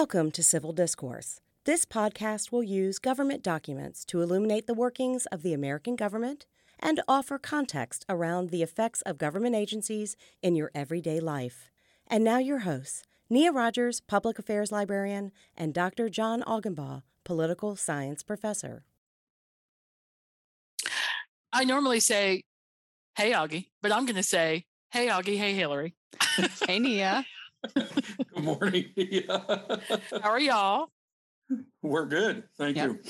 Welcome to Civil Discourse. This podcast will use government documents to illuminate the workings of the American government and offer context around the effects of government agencies in your everyday life. And now, your hosts, Nia Rogers, Public Affairs Librarian, and Dr. John Augenbaugh, Political Science Professor. I normally say, Hey, Aughie, but I'm going to say, Hey, Aughie. Hey, Hillary. hey, Nia. Good morning. How are y'all? We're good. Thank you.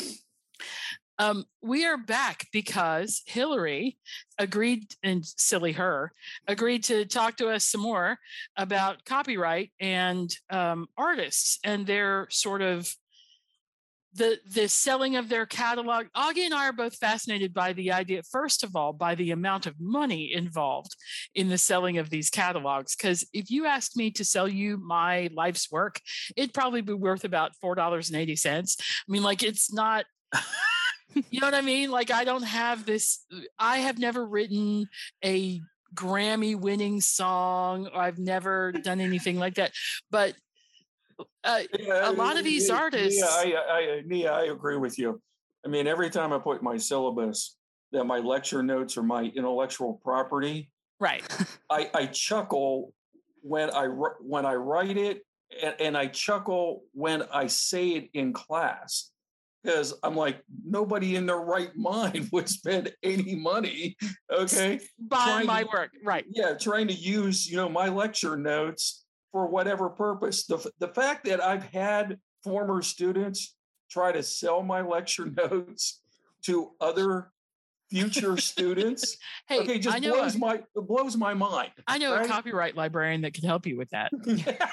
Um, we are back because Hillary agreed, and silly her, agreed to talk to us some more about copyright and um, artists and their sort of the the selling of their catalog aughie and i are both fascinated by the idea first of all by the amount of money involved in the selling of these catalogs because if you asked me to sell you my life's work it'd probably be worth about four dollars and eighty cents i mean like it's not you know what i mean like i don't have this i have never written a Grammy winning song. I've never done anything like that. But uh, yeah, a lot of these artists. Yeah, I, I, Nia, I agree with you. I mean, every time I put my syllabus that my lecture notes are my intellectual property, right? I, I chuckle when I when I write it, and, and I chuckle when I say it in class because I'm like, nobody in their right mind would spend any money, okay, buying my to, work, right? Yeah, trying to use you know my lecture notes for whatever purpose. The, the fact that I've had former students try to sell my lecture notes to other future students hey, okay just blows a, my blows my mind i know right? a copyright librarian that can help you with that.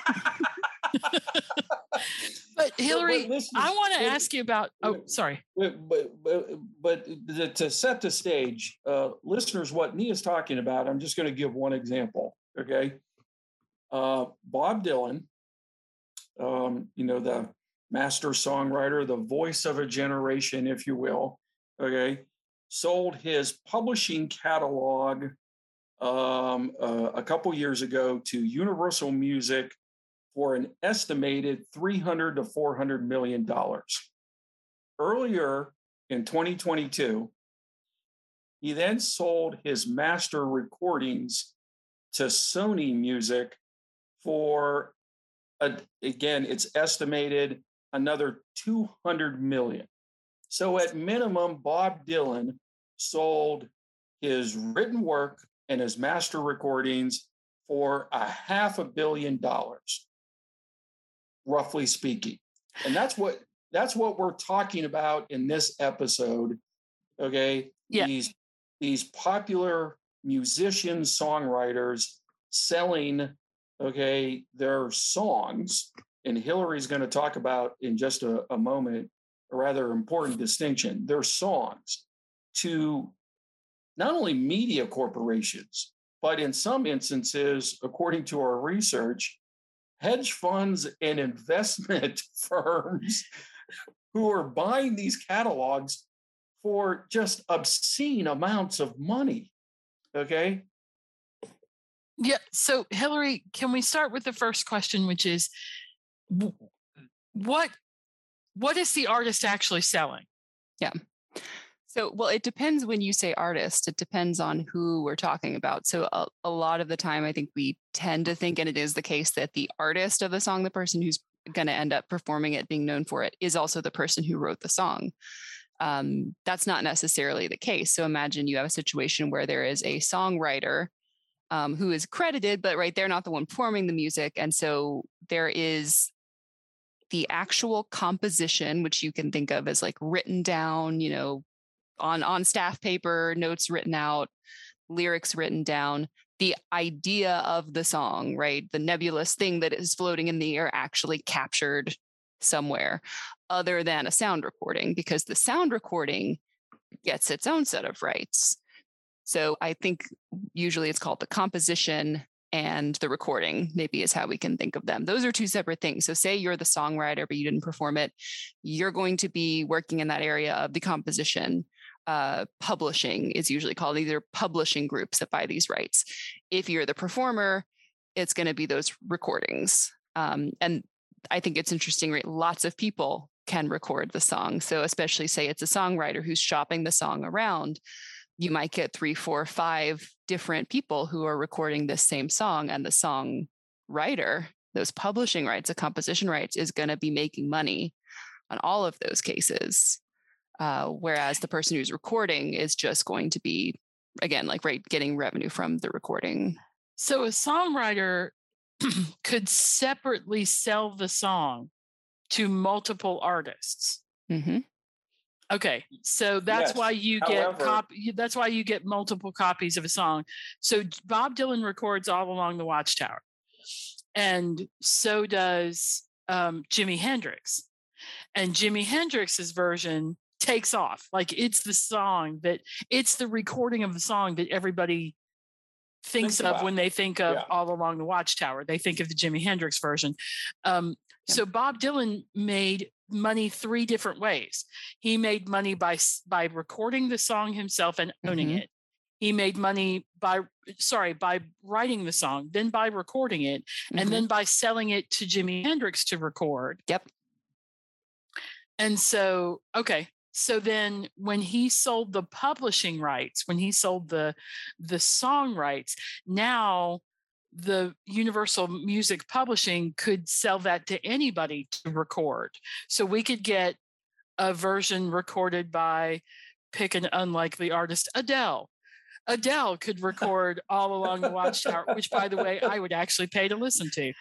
But hillary but, but i want to ask you about oh sorry. But but, but to set the stage uh, listeners what nia's talking about i'm just going to give one example okay uh, Bob Dylan, um, you know, the master songwriter, the voice of a generation, if you will, okay, sold his publishing catalog um, uh, a couple years ago to Universal Music for an estimated 300 to 400 million dollars. Earlier in 2022, he then sold his master recordings to Sony Music for a, again, it's estimated another 200 million. So at minimum, Bob Dylan sold his written work and his master recordings for a half a billion dollars, roughly speaking. And that's what that's what we're talking about in this episode. Okay. Yeah. These these popular musicians, songwriters selling okay, there are songs, and Hillary's going to talk about in just a, a moment a rather important distinction. There are songs to not only media corporations, but in some instances, according to our research, hedge funds and investment firms who are buying these catalogs for just obscene amounts of money. Okay. Yeah. So, Hillary, can we start with the first question, which is what what is the artist actually selling? Yeah. So, well, it depends when you say artist, it depends on who we're talking about. So, a, a, lot of the time, I think we tend to think, and it is the case, that the artist of the song, the person who's going to end up performing it, being known for it, is also the person who wrote the song. Um, that's not necessarily the case. So, imagine you have a situation where there is a songwriter um, who is credited, but right, they're not the one performing the music. And so there is the actual composition, which you can think of as like written down, you know, on on staff paper, notes written out, lyrics written down, the idea of the song, right? The nebulous thing that is floating in the air actually captured somewhere other than a sound recording, because the sound recording gets its own set of rights. So I think usually it's called the composition and the recording, maybe is how we can think of them. Those are two separate things. So, say you're the songwriter, but you didn't perform it, you're going to be working in that area of the composition. Uh, publishing is usually called either publishing groups that buy these rights. If you're the performer, it's going to be those recordings. Um, and I think it's interesting, right? Lots of people can record the song. So, especially say it's a songwriter who's shopping the song around, you might get three, four, five different people who are recording this same song, and the song writer, those publishing rights, the composition rights, is going to be making money on all of those cases. Uh, whereas the person who's recording is just going to be, again, like right, getting revenue from the recording. So a songwriter could separately sell the song to multiple artists. Mm-hmm. Okay, so that's Yes. why you However- get copy. That's why you get multiple copies of a song. So Bob Dylan records all along the Watchtower, and so does um, Jimi Hendrix. And Jimi Hendrix's version takes off. Like it's the song that it's the recording of the song that everybody thinks Think of when they think of Yeah. all along the Watchtower. They think of the Jimi Hendrix version. Um, Yeah. So Bob Dylan made money three different ways. He made money by by recording the song himself and owning Mhm. it. He made money by sorry by writing the song, then by recording it, and Mhm. then by selling it to Jimi Hendrix to record. Yep. And so, okay. So then when he sold the publishing rights, when he sold the the song rights, now the Universal Music Publishing could sell that to anybody to record. So we could get a version recorded by pick an unlikely artist, Adele. Adele could record all along the Watchtower, which, by the way, I would actually pay to listen to.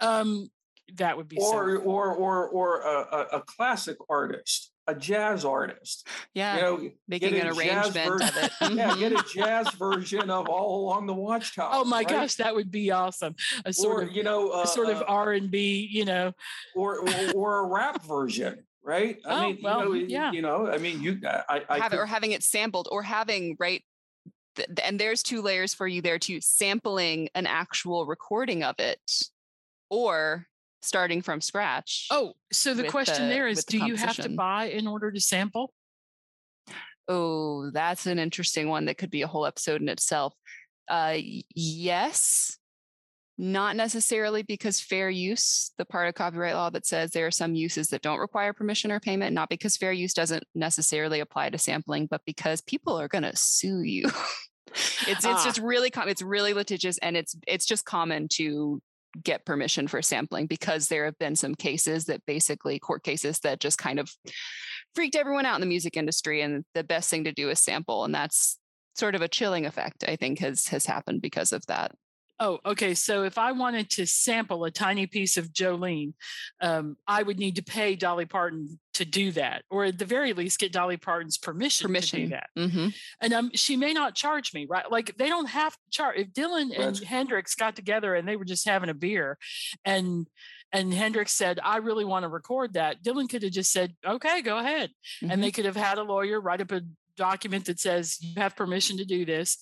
Um, that would be so or or or or a, a classic artist, a jazz artist. yeah, you know, making an arrangement of it. Yeah, get a jazz version of All Along the Watchtower. Oh my right? gosh, that would be awesome. A sort or of you know, uh, a sort of uh, R and B, you know. or, or or a rap version, right? I Oh, mean, well, you know, yeah. you know, I mean, you, I, I, have it or having it sampled or having right th- and there's two layers for you there too sampling an actual recording of it or starting from scratch Oh, so the question the- there is the do you have to buy in order to sample? oh that's an interesting one that could be a whole episode in itself uh yes not necessarily because fair use the part of copyright law that says there are some uses that don't require permission or payment not because fair use doesn't necessarily apply to sampling but because people are going to sue you it's it's Ah. just really com- it's really litigious and it's it's just common to get permission for sampling because there have been some cases that basically court cases that just kind of freaked everyone out in the music industry and the best thing to do is sample and that's sort of a chilling effect i think has has happened because of that Oh, okay. So if I wanted to sample a tiny piece of Jolene, um, I would need to pay Dolly Parton to do that, or at the very least, get Dolly Parton's permission, to do permission that. hmm And um, she may not charge me, right? Like they don't have to charge. If Dylan and Hendrix got together and they were just having a beer, and and Hendrix said, "I really want to record that," Dylan could have just said, "Okay, go ahead," Mm-hmm. and they could have had a lawyer write up a document that says you have permission to do this,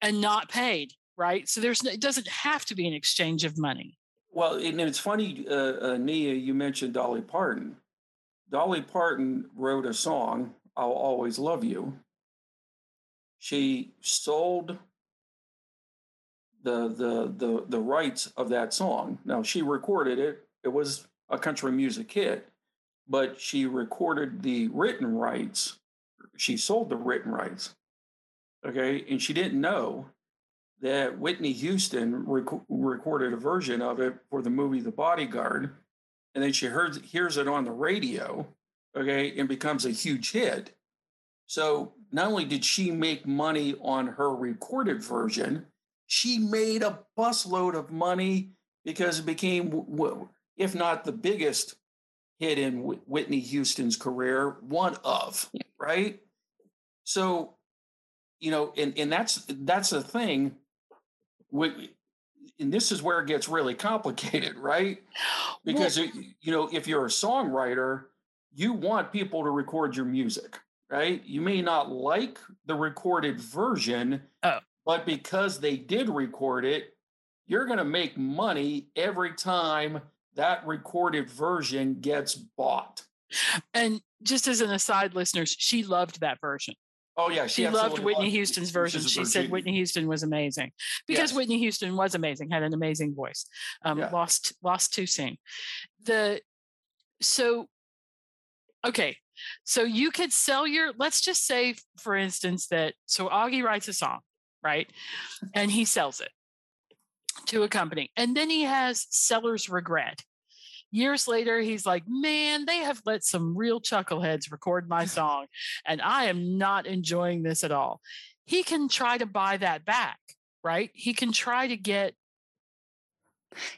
and not paid, right? So there's no, it doesn't have to be an exchange of money. Well, and it's funny, uh, uh, Nia, you mentioned Dolly Parton. Dolly Parton wrote a song, I'll Always Love You. She sold the, the, the, the rights of that song. Now, she recorded it, it was a country music hit, but she recorded the written rights. She sold the written rights. Okay. And she didn't know that Whitney Houston rec- recorded a version of it for the movie The Bodyguard, and then she heard hears it on the radio, okay, and becomes a huge hit. So not only did she make money on her recorded version, she made a busload of money because it became, if not the biggest hit in Whitney Houston's career, one of, Yeah. right? So, you know, and, and that's that's the thing we, and this is where it gets really complicated, right? Because it- you know, if you're a songwriter, you want people to record your music, right? You may not like the recorded version, Oh. but because they did record it, you're going to make money every time that recorded version gets bought. And just as an aside, listeners, she loved that version. Oh yeah, she, loved Whitney Houston's version. She said Whitney Houston was amazing because yes. Whitney Houston was amazing, had an amazing voice. Um, yeah. Lost lost too soon. The so okay, so you could sell your. Let's just say, for instance, that so Aughie writes a song, right, and he sells it to a company, and then he has seller's regret years later, he's like, man, they have let some real chuckleheads record my song, and I am not enjoying this at all. He can try to buy that back, right? He can try to get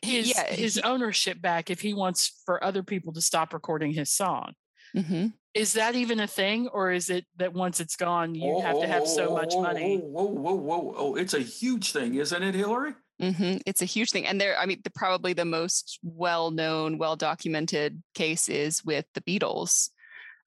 his yeah, his he, ownership back if he wants for other people to stop recording his song. Mm-hmm. Is that even a thing, or is it that once it's gone, you oh, have to have so much money? Whoa, whoa, whoa, whoa! Oh, it's a huge thing, isn't it, Hillary? Mm-hmm. It's a huge thing. And there, I mean, the, probably the most well known, well documented case is with the Beatles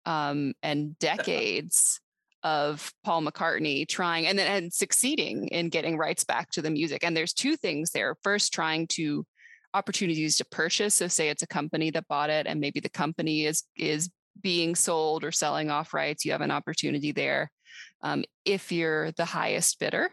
um, and decades of Paul McCartney trying and then and succeeding in getting rights back to the music. And there's two things there. First, trying to opportunities to purchase. So say it's a company that bought it and maybe the company is is being sold or selling off rights, you have an opportunity there. Um, if you're the highest bidder,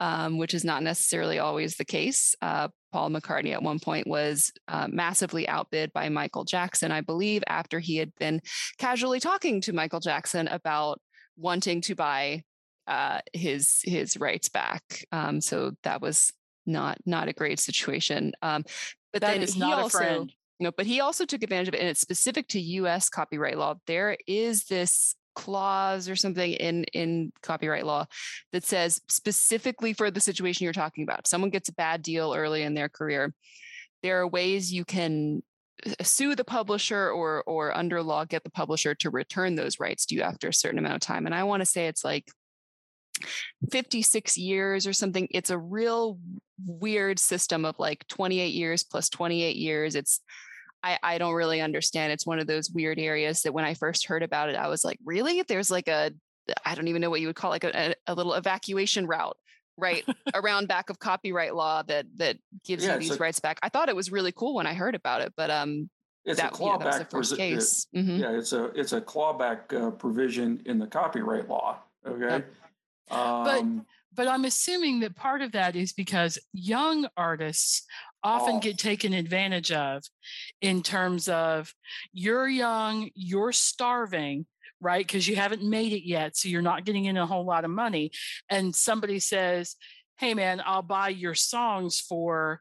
um, which is not necessarily always the case. Uh, Paul McCartney at one point was uh, massively outbid by Michael Jackson, I believe, after he had been casually talking to Michael Jackson about wanting to buy uh, his his rights back. Um, so that was not not a great situation. Um, but that then is not also, a friend. No, but he also took advantage of it, and it's specific to U.S. copyright law. There is this clause or something in in copyright law that says specifically for the situation you're talking about if someone gets a bad deal early in their career there are ways you can uh, sue the publisher or or under law get the publisher to return those rights to you after a certain amount of time. And i want to say it's like 56 years or something. It's a real weird system of like 28 years plus 28 years. It's I, I don't really understand. It's one of those weird areas that when I first heard about it, I was like, really? There's like a, I don't even know what you would call like a, a little evacuation route right around back of copyright law that that gives yeah, you these a, rights back. I thought it was really cool when I heard about it, but um, it's that, a clawback. You know, was the first case. It, mm-hmm. Yeah, it's a it's a clawback uh, provision in the copyright law. Okay, yep. um, but but I'm assuming that part of that is because young artists often oh. get taken advantage of in terms of you're young, you're starving, right? Because you haven't made it yet. So you're not getting in a whole lot of money. And somebody says, Hey, man, I'll buy your songs for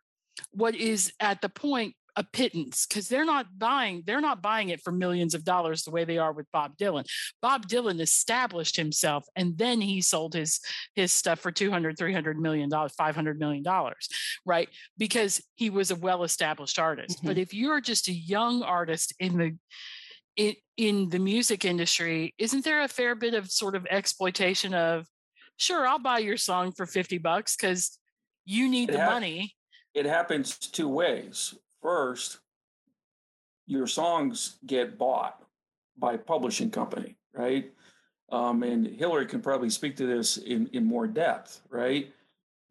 what is at the point a pittance because they're not buying they're not buying it for millions of dollars the way they are with Bob Dylan. Bob Dylan established himself and then he sold his his stuff for 200 300 million dollars 500 million dollars right because he was a well established artist. Mm-hmm. But if you're just a young artist in the in, in the music industry, isn't there a fair bit of sort of exploitation of sure I'll buy your song for 50 bucks cuz you need it the ha- money it happens two ways first, your songs get bought by a publishing company, right? Um, and Hillary can probably speak to this in, in more depth, right?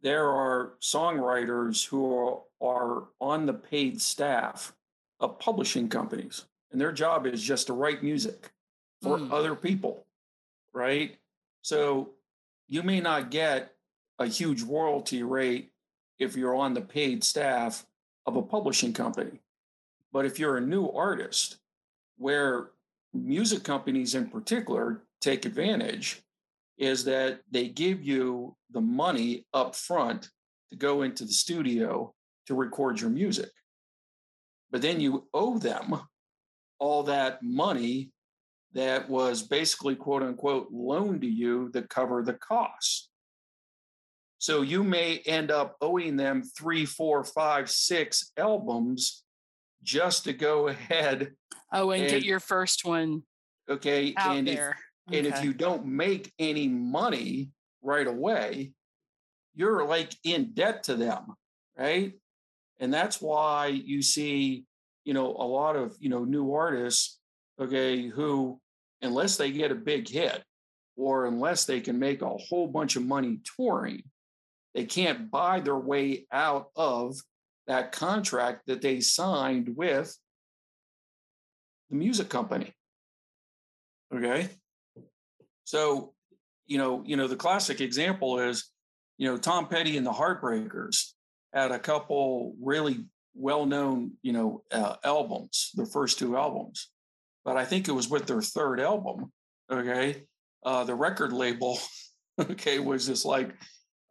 There are songwriters who are, are on the paid staff of publishing companies, and their job is just to write music for mm. other people, right? So you may not get a huge royalty rate if you're on the paid staff of a publishing company. But if you're a new artist, where music companies in particular take advantage, is that they give you the money up front to go into the studio to record your music. But then you owe them all that money that was basically quote unquote loaned to you to cover the costs. So you may end up owing them three, four, five, six albums just to go ahead. Oh, and, and get your first one. Okay. Out and there. If, okay. And if you don't make any money right away, you're like in debt to them, right? And that's why you see, you know, a lot of, you know, new artists, okay, who, unless they get a big hit or unless they can make a whole bunch of money touring, they can't buy their way out of that contract that they signed with the music company. Okay. So, you know, you know, the classic example is, you know, Tom Petty and the Heartbreakers had a couple really well-known, you know, uh, albums, the first two albums. But I think it was with their third album, okay, uh, the record label, okay, was just like,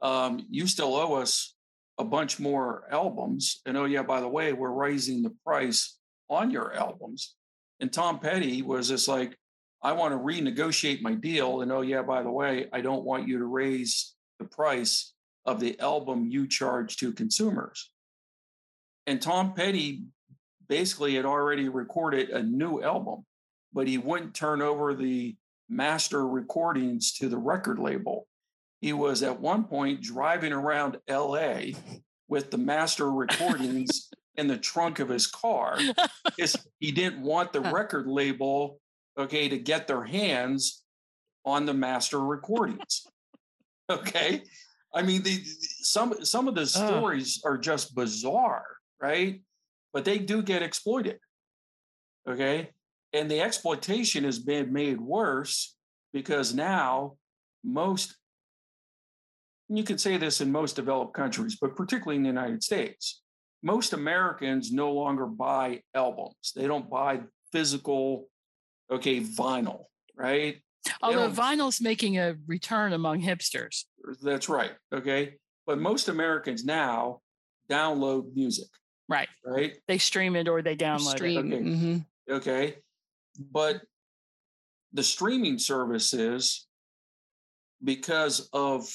um, you still owe us a bunch more albums. And oh, yeah, by the way, we're raising the price on your albums. And Tom Petty was just like, I want to renegotiate my deal. And oh, yeah, by the way, I don't want you to raise the price of the album you charge to consumers. And Tom Petty basically had already recorded a new album, but he wouldn't turn over the master recordings to the record label. He was at one point driving around LA with the master recordings in the trunk of his car he didn't want the record label, okay, to get their hands on the master recordings. Okay. I mean, the, some some of the stories are just bizarre, right? But they do get exploited. Okay. And the exploitation has been made worse because now most you could say this in most developed countries, but particularly in the United States, most Americans no longer buy albums. They don't buy physical, okay, vinyl, right? Although vinyl's making a return among hipsters. That's right. Okay. But most Americans now download music. Right. Right. They stream it or they download stream. it. Okay. Mm-hmm. okay. But the streaming services, because of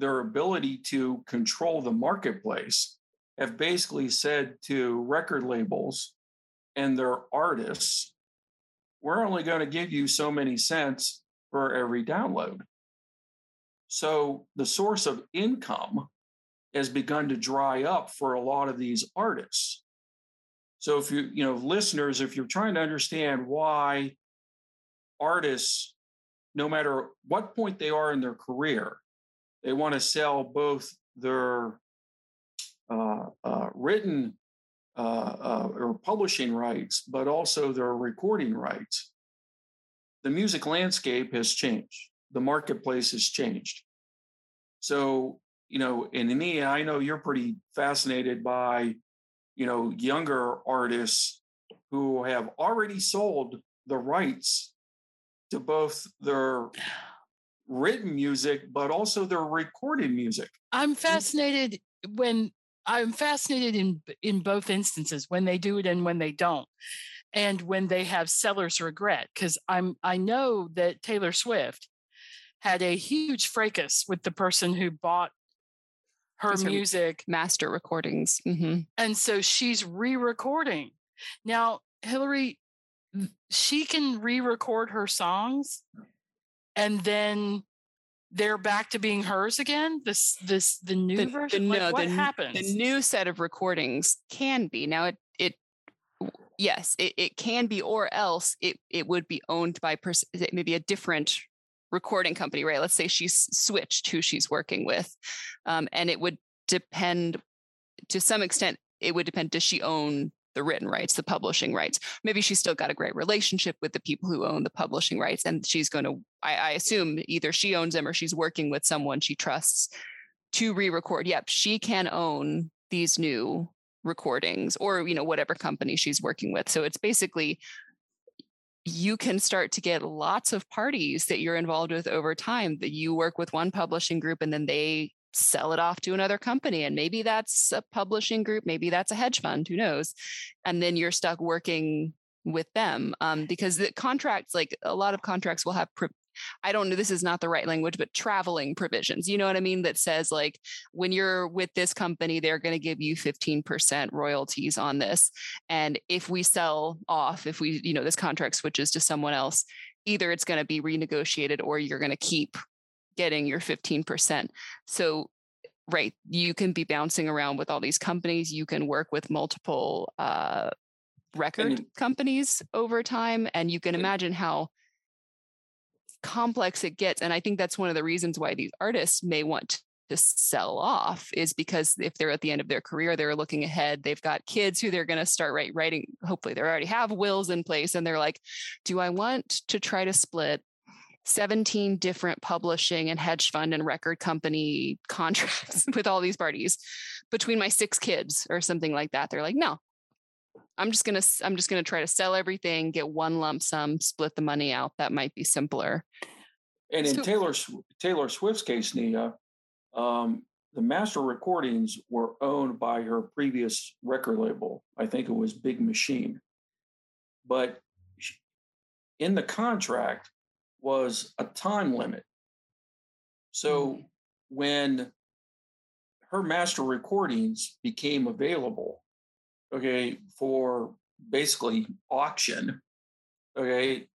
their ability to control the marketplace, have basically said to record labels and their artists, we're only going to give you so many cents for every download. So the source of income has begun to dry up for a lot of these artists. So if you, you know, listeners, if you're trying to understand why artists, no matter what point they are in their career, they want to sell both their uh, uh, written uh, uh, or publishing rights, but also their recording rights. The music landscape has changed. The marketplace has changed. So, you know, in Ania, I know you're pretty fascinated by, you know, younger artists who have already sold the rights to both their written music, but also their recorded music. I'm fascinated when I'm fascinated in in both instances when they do it and when they don't, and when they have seller's regret. Because I'm I know that Taylor Swift had a huge fracas with the person who bought her music master recordings, mm-hmm. and so she's re-recording now. Hillary, she can re-record her songs, and then they're back to being hers again this this the new the, version? The, like, no, what the, happens? the new set of recordings can be now it it yes it, it can be or else it it would be owned by pers- maybe a different recording company right? Let's say she's switched who she's working with um, and it would depend to some extent it would depend does she own the written rights, the publishing rights. Maybe she's still got a great relationship with the people who own the publishing rights. And she's going to, I, I assume either she owns them or she's working with someone she trusts to re-record. Yep, she can own these new recordings or, you know, whatever company she's working with. So it's basically you can start to get lots of parties that you're involved with over time that you work with one publishing group and then they sell it off to another company and maybe that's a publishing group maybe that's a hedge fund who knows and then you're stuck working with them um, because the contracts like a lot of contracts will have I don't know, this is not the right language, but traveling provisions. You know what I mean? That says, like, when you're with this company, they're going to give you 15% royalties on this. And if we sell off, if we, you know, this contract switches to someone else, either it's going to be renegotiated or you're going to keep getting your 15%. So, right, you can be bouncing around with all these companies. You can work with multiple uh, record companies over time. And you can imagine how complex it gets. And I think that's one of the reasons why these artists may want to sell off is because if they're at the end of their career, they're looking ahead. They've got kids who they're going to start writing. Hopefully, they already have wills in place, and they're like, "Do I want to try to split 17 different publishing and hedge fund and record company contracts with all these parties between my six kids or something like that. They're like, no, I'm just gonna I'm just gonna try to sell everything, get one lump sum, split the money out. That might be simpler. And in so, Taylor Taylor Swift's case, Nia, um, the master recordings were owned by her previous record label. I think it was Big Machine. But in the contract was a time limit. So mm-hmm. when her master recordings became available, okay, for basically auction, okay,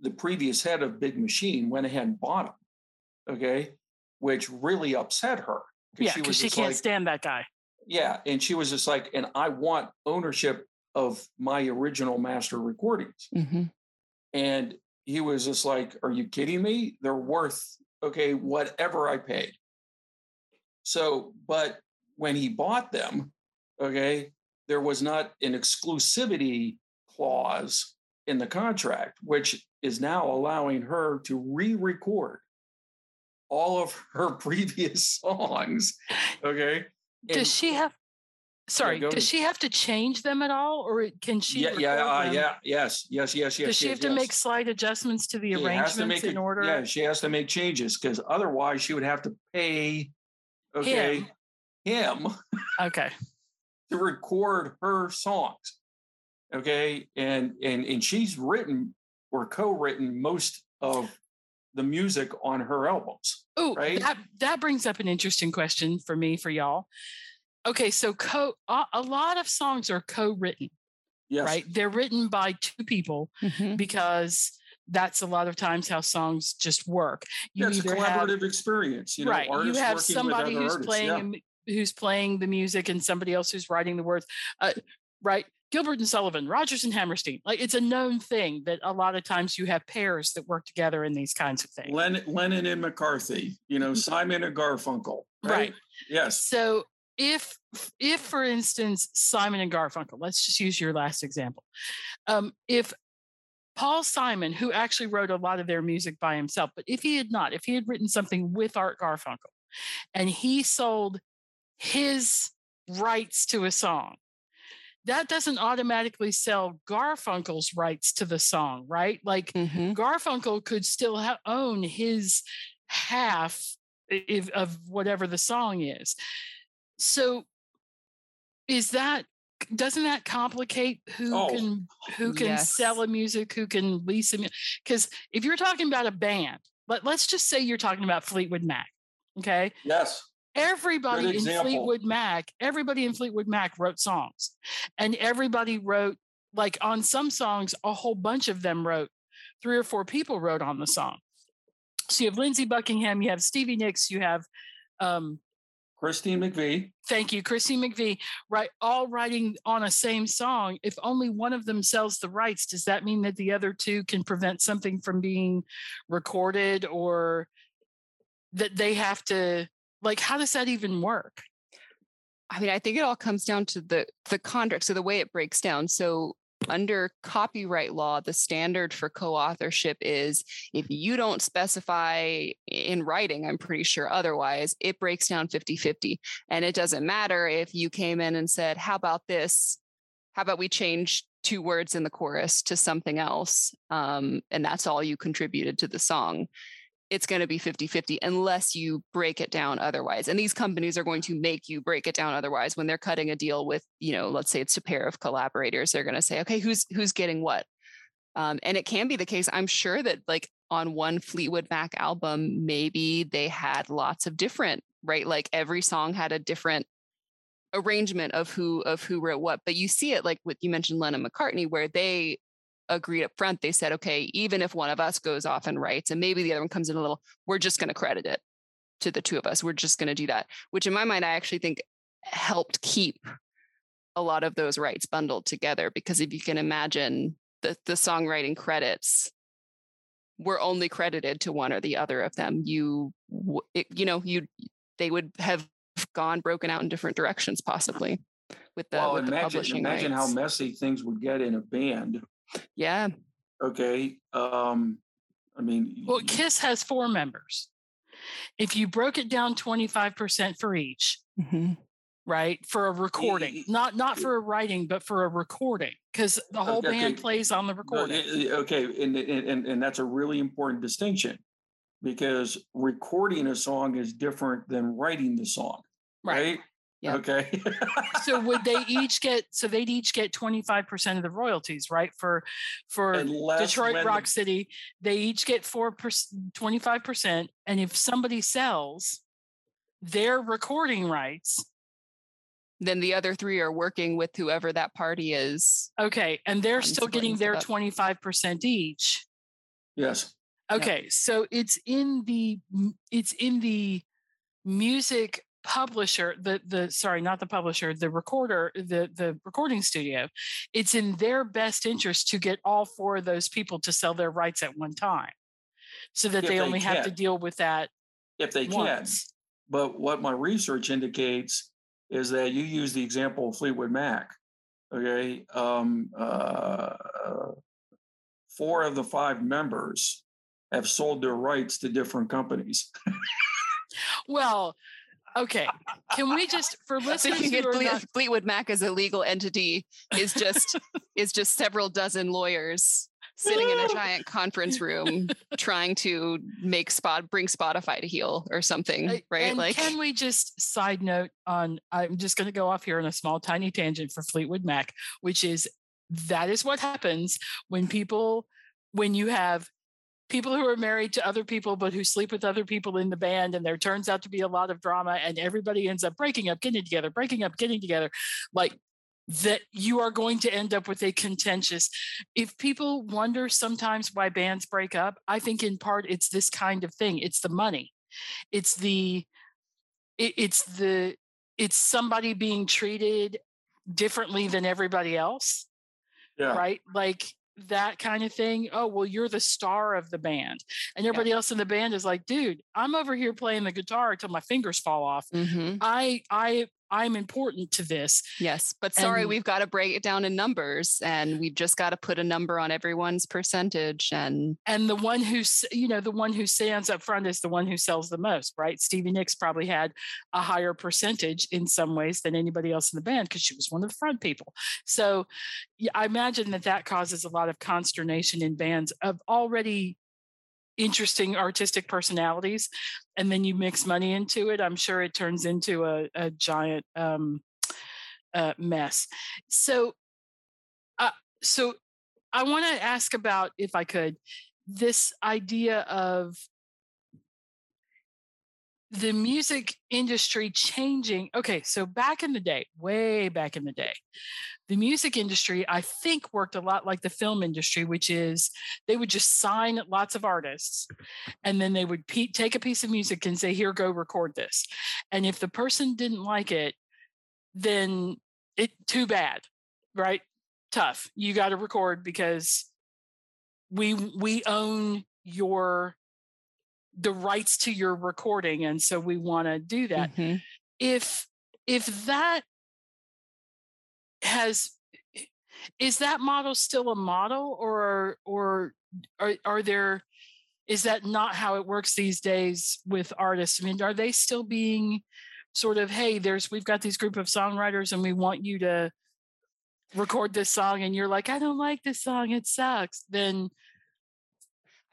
the previous head of Big Machine went ahead and bought them, okay, which really upset her. Yeah, because she, she can't like, stand that guy. Yeah, and she was just like, and I want ownership of my original master recordings. Mm-hmm. And he was just like, Are you kidding me? They're worth, okay, whatever I paid. So, but when he bought them, okay, there was not an exclusivity clause in the contract, which is now allowing her to re record all of her previous songs. Okay. Does and, she have Sorry, yeah, does she have to change them at all, or can she? Yeah, yeah, uh, yeah, yes, yes, yes, yes. Does she yes, have to yes. make slight adjustments to the she arrangements to in order? Yeah, she has to make changes because otherwise she would have to pay. Okay, him. him okay. to record her songs. Okay, and and and she's written or co-written most of the music on her albums. Oh, right. That that brings up an interesting question for me for y'all okay so co a lot of songs are co-written yes. right they're written by two people mm-hmm. because that's a lot of times how songs just work you yeah, it's a collaborative have, experience you know, right you have somebody who's artists, playing yeah. who's playing the music and somebody else who's writing the words uh, right Gilbert and Sullivan, Rodgers and Hammerstein. Like it's a known thing that a lot of times you have pairs that work together in these kinds of things. Lennon, Lennon and McCartney, you know, mm-hmm. Simon and Garfunkel. Right? right. Yes. So if if for instance simon and garfunkel let's just use your last example um, if paul simon who actually wrote a lot of their music by himself but if he had not if he had written something with art garfunkel and he sold his rights to a song that doesn't automatically sell garfunkel's rights to the song right like mm-hmm. garfunkel could still ha- own his half if, of whatever the song is so is that doesn't that complicate who oh, can who can yes. sell a music, who can lease a music? because if you're talking about a band, but let's just say you're talking about Fleetwood Mac. Okay. Yes. Everybody in Fleetwood Mac, everybody in Fleetwood Mac wrote songs. And everybody wrote, like on some songs, a whole bunch of them wrote, three or four people wrote on the song. So you have Lindsey Buckingham, you have Stevie Nicks, you have um, Christine McVie. Thank you, Christine McVie. Right, all writing on a same song. If only one of them sells the rights, does that mean that the other two can prevent something from being recorded, or that they have to? Like, how does that even work? I mean, I think it all comes down to the the contract. So the way it breaks down. So under copyright law, the standard for co authorship is if you don't specify in writing, I'm pretty sure otherwise, it breaks down 50 50. And it doesn't matter if you came in and said, How about this? How about we change two words in the chorus to something else? Um, and that's all you contributed to the song it's going to be 50 50 unless you break it down otherwise. And these companies are going to make you break it down otherwise when they're cutting a deal with, you know, let's say it's a pair of collaborators. They're going to say, okay, who's who's getting what? Um, and it can be the case. I'm sure that like on one Fleetwood Mac album, maybe they had lots of different, right? Like every song had a different arrangement of who of who wrote what but you see it like what you mentioned lennon mccartney where they agreed up front. They said, okay, even if one of us goes off and writes, and maybe the other one comes in a little, we're just going to credit it to the two of us. We're just going to do that, which in my mind, I actually think helped keep a lot of those rights bundled together. Because if you can imagine the, the songwriting credits were only credited to one or the other of them, you, it, you know, you, they would have gone broken out in different directions possibly with the, well, with imagine, the publishing imagine rights. how messy things would get in a band yeah. Okay. Um, I mean, Well, Kiss has four members. If you broke it down 25% for each, Mhm. right? For a recording, not not for a writing, but for a recording, because the whole Okay, band plays on the recording. Okay, and, and and and that's a really important distinction because recording a song is different than writing the song, right? Yep. Okay. so would they each get so they'd each get 25% of the royalties right for for Unless detroit rock the- city they each get 4% 25% and if somebody sells their recording rights Then the other three are working with whoever that party is. okay and they're On still getting their stuff. 25% each Yes. okay so it's in the it's in the music publisher the the sorry not the publisher the recorder the the recording studio it's in their best interest to get all four of those people to sell their rights at one time so that If they they only have to deal with that If they can. But what my research indicates is that you use the example of Fleetwood Mac. Okay. Um, uh, four of the five members have sold their rights to different companies. well okay can we just for So listeners get who are Fleet- not, Fleetwood Mac as a legal entity is just is just several dozen lawyers sitting in a giant conference room trying to make spot bring Spotify to heel or something, right? And like can we just side note on? I'm just going to go off here on a small, tiny tangent for Fleetwood Mac, which is that is what happens when people, when you have people who are married to other people but who sleep with other people in the band, and there turns out to be a lot of drama, and everybody ends up breaking up, getting together, breaking up, getting together, like that you are going to end up with a contentious if people wonder sometimes why bands break up i think in part it's this kind of thing it's the money it's the it, it's the it's somebody being treated differently than everybody else Yeah. right like that kind of thing oh well you're the star of the band and everybody else in the band is like dude i'm over here playing the guitar until my fingers fall off Mhm. i i i'm important to this yes, but sorry, And- we've got to break it down in numbers and we've just got to put a number on everyone's percentage and and the one who's you know the one who stands up front is the one who sells the most right? Stevie nicks probably had a higher percentage in some ways than anybody else in the band because she was one of the front people. So yeah, i imagine that that causes a lot of consternation in bands of already interesting artistic personalities and then you mix money into it i'm sure it turns into a, a giant um, uh, mess. So uh, so I want to ask about, if I could, this idea of the music industry changing. Okay, so back in the day, way back in the day, the music industry, I think, worked a lot like the film industry, which is they would just sign lots of artists and then they would pe- take a piece of music and say, Here, go record this. And if the person didn't like it, then it too bad, right? Tough. You got to record because we we own your the rights to your recording and so we want to do that Mhm. if if that has is that model still a model or or are, are there is that not how it works these days with artists i mean are they still being sort of hey there's we've got these group of songwriters and we want you to record this song and you're like i don't like this song it sucks then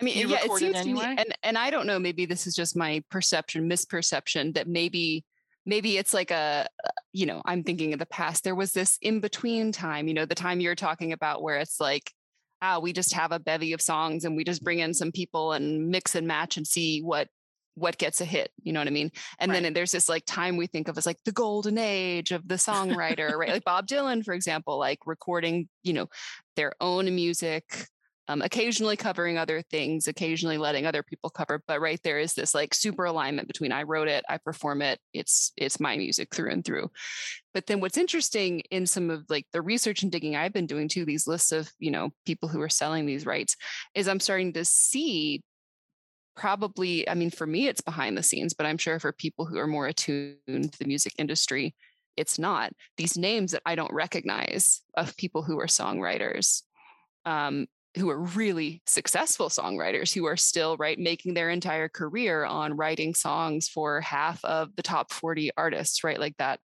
I mean, You yeah, it seems to me, anyway? and and I don't know. Maybe this is just my perception, misperception that maybe maybe it's like a, uh, you know, I'm thinking of the past. There was this in between time, you know, the time you're talking about where it's like, ah, we just have a bevy of songs and we just bring in some people and mix and match and see what what gets a hit. You know what I mean? And Right. then there's this like time we think of as like the golden age of the songwriter, right? Like Bob Dylan, for example, like recording, you know, their own music um, occasionally covering other things, occasionally letting other people cover. But right there is this like super alignment between I wrote it, I perform it, it's it's my music through and through. But then what's interesting in some of like the research and digging I've been doing too, these lists of you know people who are selling these rights, is I'm starting to see probably i mean for me it's behind the scenes but i'm sure for people who are more attuned to the music industry it's not these names that i don't recognize of people who are songwriters um, who are really successful songwriters who are still right making their entire career on writing songs for half of the top 40 artists right? Like that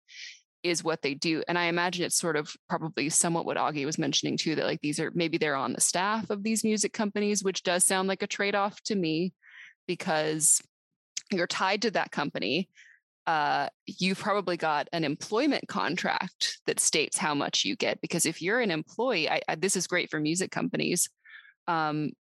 is what they do. And i imagine it's sort of probably somewhat what aughie was mentioning too that like these are maybe they're on the staff of these music companies which does sound like a trade-off to me because you're tied to that company uh, you've probably got an employment contract that states how much you get. Because if you're an employee, I, I, this is great for music companies. Um,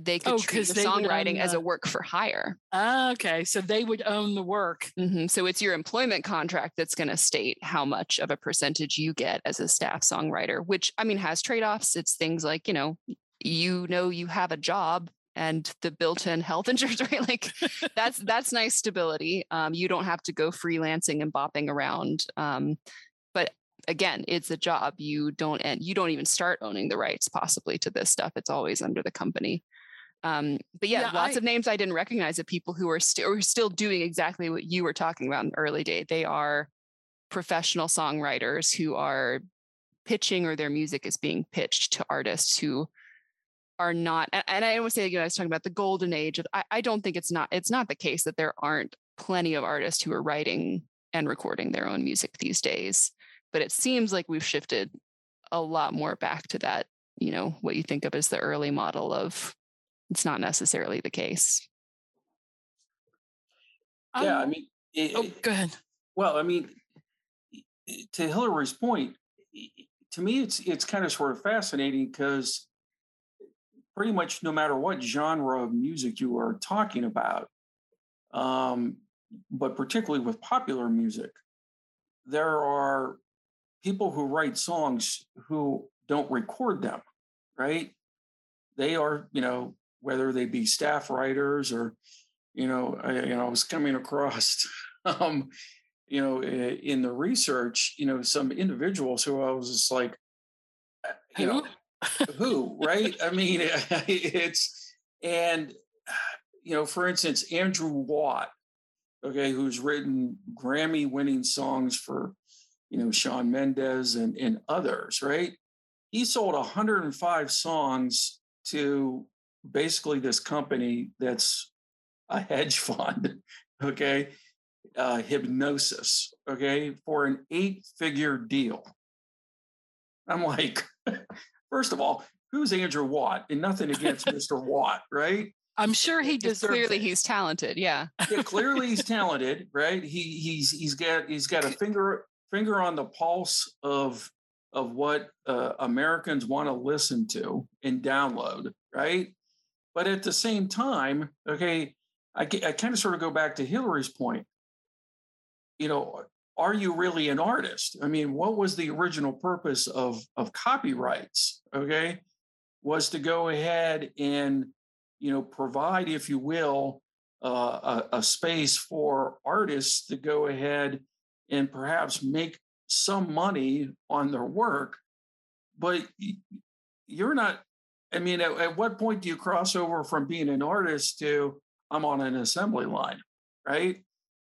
they could oh, treat your songwriting as a work for hire. Ah, okay, so they would own the work. Mm-hmm. So it's your employment contract that's going to state how much of a percentage you get as a staff songwriter. Which I mean has trade offs. It's things like you know you know you have a job and the built-in health insurance right? Like that's that's nice stability. Um, you don't have to go freelancing and bopping around. Um, but again it's a job. You don't and you don't even start owning the rights possibly to this stuff. It's always under the company. Um, but yeah, yeah lots I, of names i didn't recognize of people who are still still doing exactly what you were talking about in the early day. They are professional songwriters who are pitching or their music is being pitched to artists who are not and i always say you know i was talking about the golden age of I, I don't think it's not it's not the case that there aren't plenty of artists who are writing and recording their own music these days but it seems like we've shifted a lot more back to that you know what you think of as the early model of it's not necessarily the case. Yeah um, i mean it, oh go ahead. well i mean to hillary's point to me it's it's kind of sort of fascinating because pretty much no matter what genre of music you are talking about, um, but particularly with popular music, there are people who write songs who don't record them, right? They are, you know, whether they be staff writers or, you know, I, you know, I was coming across, um, you know, in the research, you know, some individuals who I was just like, uh, you know, who, right? I mean, it's, and, you know, for instance, Andrew Watt, okay, who's written Grammy winning songs for, you know, Shawn Mendes and, and others, right? He sold 105 songs to basically this company that's a hedge fund, okay, uh, Hipgnosis, okay, for an eight figure deal. I'm like, First of all, who's Andrew Watt? And nothing against Mr. Watt, right? I'm sure he deserves. Clearly, it. he's talented. Yeah. yeah. Clearly, he's talented, right? He he's he's got he's got a finger finger on the pulse of of what uh, Americans want to listen to and download, right? But at the same time, okay, I, I kind of sort of go back to Hillary's point. You know, are you really an artist? I mean, what was the original purpose of, of copyrights? Okay, was to go ahead and you know provide, if you will, uh, a, a space for artists to go ahead and perhaps make some money on their work, but you're not. I mean, at, at what point do you cross over from being an artist to I'm on an assembly line, right?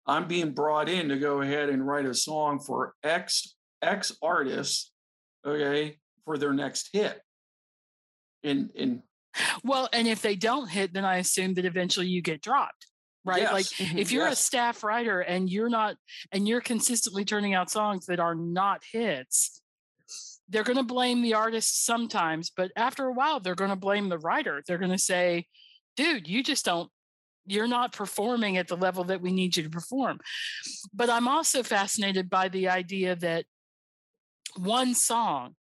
I'm being brought in to go ahead and write a song for X X artists, okay, for their next hit. In in well, and if they don't hit, then I assume that eventually you get dropped. Right. Yes. Like mm-hmm. if you're yes. a staff writer and you're not and you're consistently turning out songs that are not hits, they're going to blame the artist sometimes, but after a while, they're going to blame the writer. They're going to say, dude, you just don't you're not performing at the level that we need you to perform. But I'm also fascinated by the idea that one song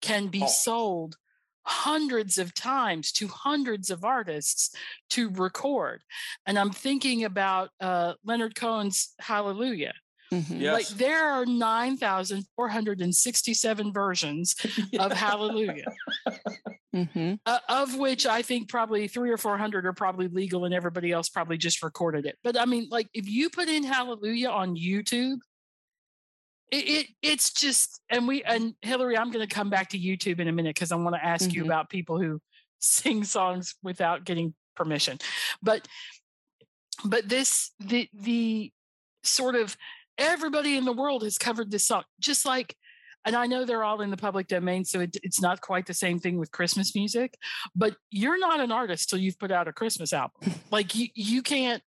can be oh. sold hundreds of times to hundreds of artists to record. And I'm thinking about uh, Leonard Cohen's Hallelujah. Mm-hmm. Yes. Like there are 9,467 versions of Hallelujah, mm-hmm. uh, of which I think probably three or 400 are probably legal and everybody else probably just recorded it. But I mean, like if you put in Hallelujah on YouTube, it, it it's just, and we, and Hillary, I'm going to come back to YouTube in a minute because I want to ask mm-hmm. you about people who sing songs without getting permission. But, but this, the, the, sort of everybody in the world has covered this song. Just like and I know they're all in the public domain, so it, it's not quite the same thing with Christmas music. But you're not an artist till you've put out a Christmas album. like you, you can't.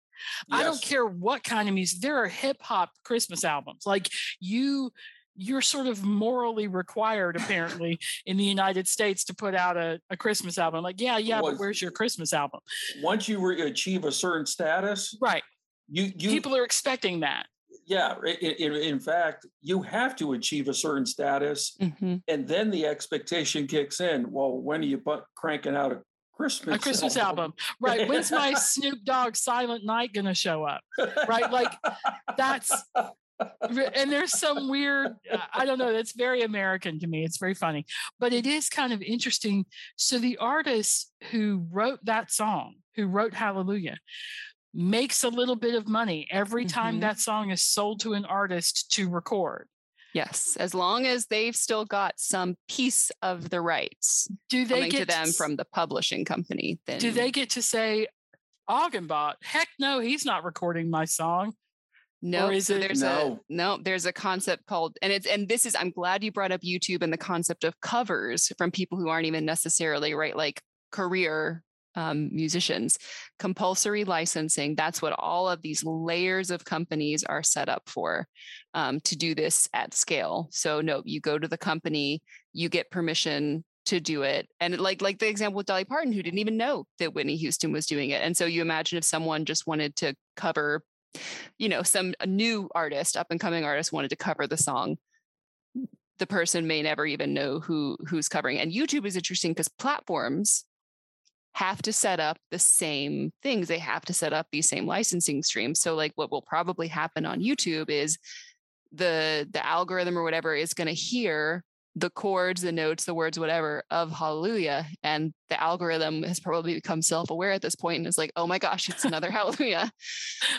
Yes. I don't care what kind of music. There are hip hop Christmas albums. Like you, you're sort of morally required, apparently, in the United States to put out a, a Christmas album. Like, yeah, yeah, but where's your Christmas album? Once you re- achieve a certain status, right? You, you people are expecting that yeah in, in, fact you have to achieve a certain status mm-hmm. and then the expectation kicks in well when are you cranking out a christmas a christmas album, album. right when's my snoop dogg silent night gonna show up right like that's and there's some weird i don't know that's very american to me it's very funny but it is kind of interesting so the artist who wrote that song who wrote hallelujah makes a little bit of money every time mm-hmm. that song is sold to an artist to record. Yes, as long as they've still got some piece of the rights do they get to them to, from the publishing company, then do they get to say Augenbot? Heck no, he's not recording my song. No, nope. so there's no. a no, there's a concept called and it's and this is I'm glad you brought up YouTube and the concept of covers from people who aren't even necessarily right like career um, musicians. Compulsory licensing, that's what all of these layers of companies are set up for um, to do this at scale. So, no, you go to the company, you get permission to do it and like like the example with dolly parton who didn't even know that whitney houston was doing it and so you imagine if someone just wanted to cover you know some new artist up and coming artist wanted to cover the song the person may never even know who who's covering and youtube is interesting because platforms have to set up the same things. They have to set up these same licensing streams. So like what will probably happen on YouTube is the the algorithm or whatever is going to hear the chords, the notes, the words, whatever of hallelujah. And the algorithm has probably become self-aware at this point and is like, oh my gosh, it's another hallelujah.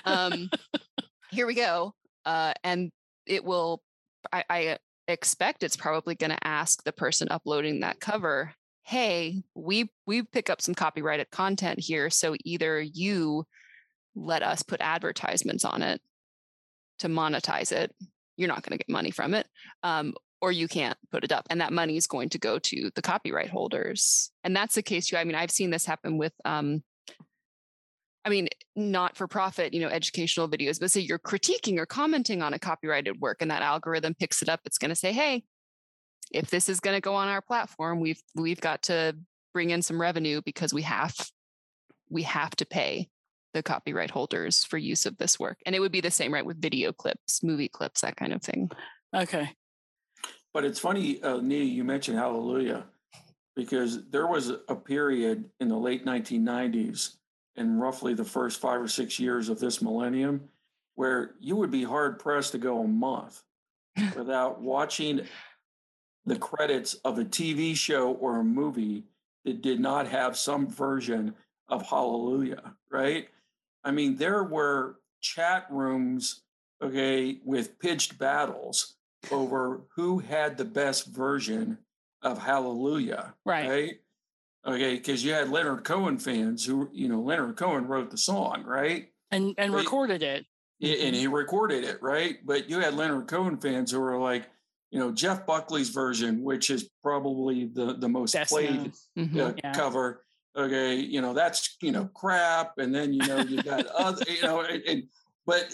Um, here we go. Uh, and it will, I, I expect it's probably going to ask the person uploading that cover hey we we pick up some copyrighted content here so either you let us put advertisements on it to monetize it you're not going to get money from it um, or you can't put it up and that money is going to go to the copyright holders. And that's the case too i mean i've seen this happen with um, I mean, not for profit, you know, educational videos, but say you're critiquing or commenting on a copyrighted work and that algorithm picks it up, it's going to say, hey, if this is going to go on our platform, we've we've got to bring in some revenue because we have we have to pay the copyright holders for use of this work. And it would be the same, right, with video clips, movie clips, that kind of thing. Okay. But it's funny, uh, Nia, you mentioned Hallelujah, because there was a period in the late 1990s and roughly the first five or six years of this millennium where you would be hard pressed to go a month without watching the credits of a TV show or a movie that did not have some version of Hallelujah, right? I mean, there were chat rooms, okay, with pitched battles over who had the best version of Hallelujah, right? right? Okay, because you had Leonard Cohen fans who, you know, Leonard Cohen wrote the song, right? And and but recorded it. And mm-hmm. he recorded it, right? But you had Leonard Cohen fans who were like, you know Jeff Buckley's version, which is probably the the most Best played mm-hmm. uh, yeah. cover. Okay, you know that's you know crap, and then you know you got other you know, and, and but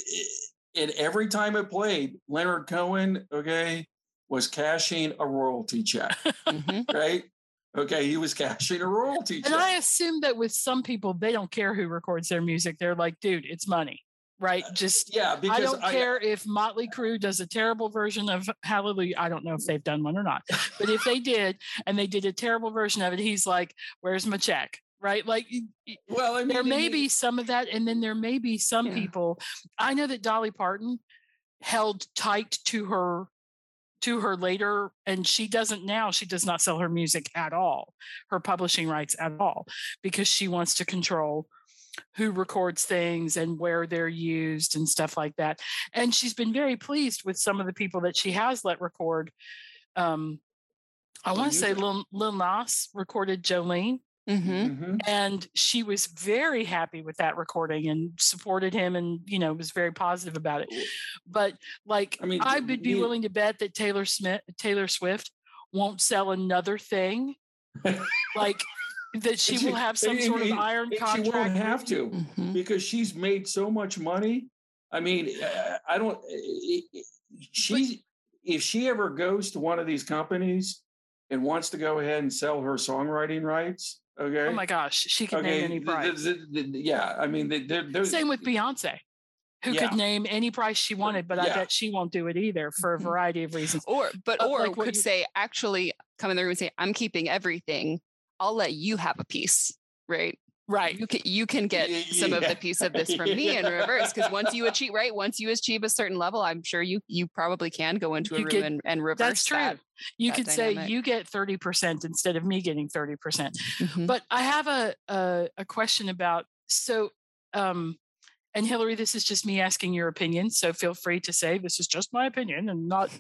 and every time it played, Leonard Cohen, okay, was cashing a royalty check, mm-hmm. right? Okay, he was cashing a royalty and check. And I assume that with some people, they don't care who records their music. They're like, dude, it's money right? Just yeah, because I don't I, care if Motley Crue does a terrible version of Hallelujah. I don't know if they've done one or not, but if they did and they did a terrible version of it, he's like, "Where's my check?" Right? Like, well, I mean, there may be some of that, and then there may be some yeah. people. I know that Dolly Parton held tight to her to her later and she doesn't now she does not sell her music at all her publishing rights at all because she wants to control who records things and where they're used and stuff like that. And she's been very pleased with some of the people that she has let record. Um, I want to say Lil, Lil Nas recorded Jolene Mm-hmm. Mhm. and she was very happy with that recording and supported him and you know was very positive about it but like I mean, i would be me- willing to bet that taylor smith taylor swift won't sell another thing like that she And will have some and- sort of iron and contract She won't have written. to Mhm. because she's made so much money. I mean, uh, I don't. i- i- She, if she ever goes to one of these companies and wants to go ahead and sell her songwriting rights, okay. oh my gosh she could name any price yeah, I mean, they- they're, they're same with beyonce who Yeah. could name any price she wanted but i bet she won't do it either for a Mhm. variety of reasons Or, but Uh, or like could you- say, actually, come in the room and say, "I'm keeping everything. I'll let you have a piece." Right? right You can you can get Y- some of the piece of this from me in reverse because once you achieve right, once you achieve a certain level, I'm sure you you probably can go into a room get- and, and reverse that's true that. you that could say you get 30% instead of me getting 30% Mhm. But I have a, a a question about so um and Hillary, this is just me asking your opinion. So feel free to say this is just my opinion and not,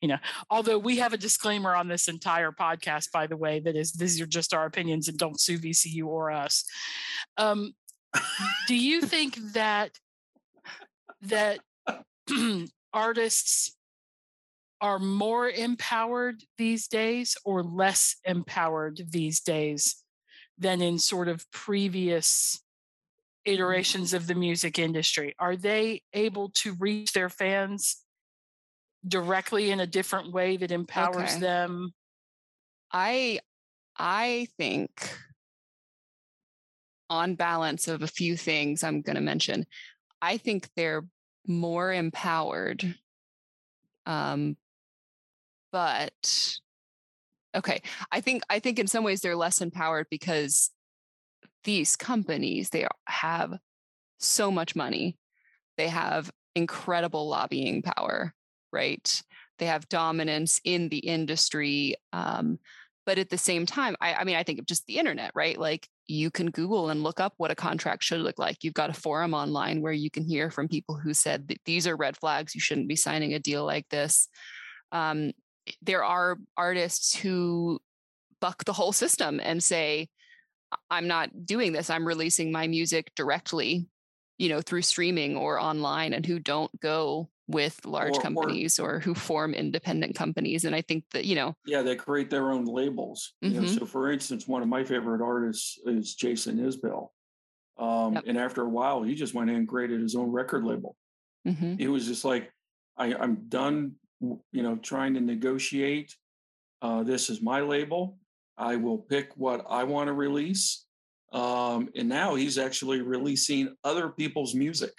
you know, although we have a disclaimer on this entire podcast, by the way, that is these are just our opinions and don't sue VCU or us. Um, do you think that that artists are more empowered these days or less empowered these days than in sort of previous iterations of the music industry? Are they able to reach their fans directly in a different way that empowers Okay. them? I I think on balance of a few things I'm going to mention, I think they're more empowered. Um, but okay, I think I think in some ways they're less empowered because these companies they have so much money, they have incredible lobbying power, right? They have dominance in the industry. Um, but at the same time, I, I mean, I think of just the internet, right? Like you can Google and look up what a contract should look like. You've got a forum online where you can hear from people who said that these are red flags. You shouldn't be signing a deal like this. Um, there are artists who buck the whole system and say, "I- I'm not doing this. I'm releasing my music directly, you know, through streaming or online, and who don't go with large Or- or- companies or who form independent companies. And I think that, you know, Yeah, they create their own labels. You know, Mhm. so for instance, one of my favorite artists is Jason Isbell. Um, Yep. And after a while, he just went in and created his own record label. mhm, It was just like, I, I'm done, you know, trying to negotiate. Uh, this is my label. I will pick what I want to release. Um, and now he's actually releasing other people's music.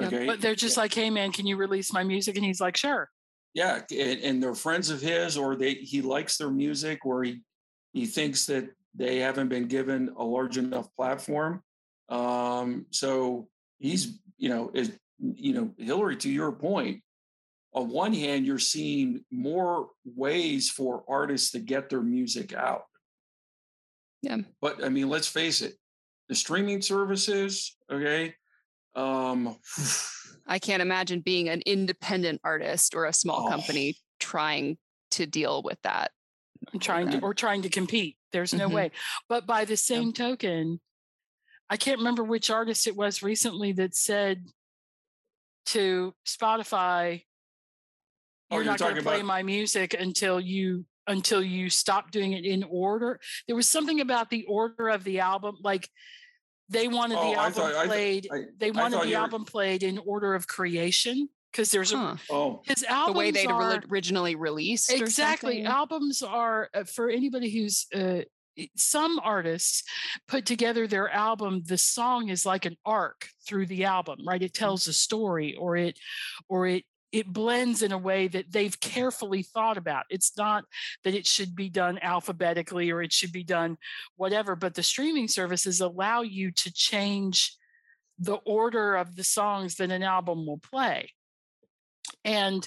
Okay. But they're just like, hey man, can you release my music? And he's like, sure. yeah and, and they're friends of his or they he likes their music or he he thinks that they haven't been given a large enough platform um so he's you know is you know hillary to your point on one hand you're seeing more ways for artists to get their music out Yeah. but i mean let's face it the streaming services okay um I can't imagine being an independent artist or a small Oh. company trying to deal with that. I'm trying to or trying to compete. There's no Mhm. way. But by the same token, I can't remember which artist it was recently that said to Spotify, Oh, you're you're not going to play about- my music until you until you stop doing it in order. There was something about the order of the album, like they wanted Oh, the album thought- played. I- they wanted the you were- album played in order of creation because there's a oh his The albums way they'd are, originally released. exactly something? albums are uh, for anybody who's uh, some artists put together their album the song is like an arc through the album right it tells a story or it or it it blends in a way that they've carefully thought about it's not that it should be done alphabetically or it should be done whatever but the streaming services allow you to change the order of the songs that an album will play and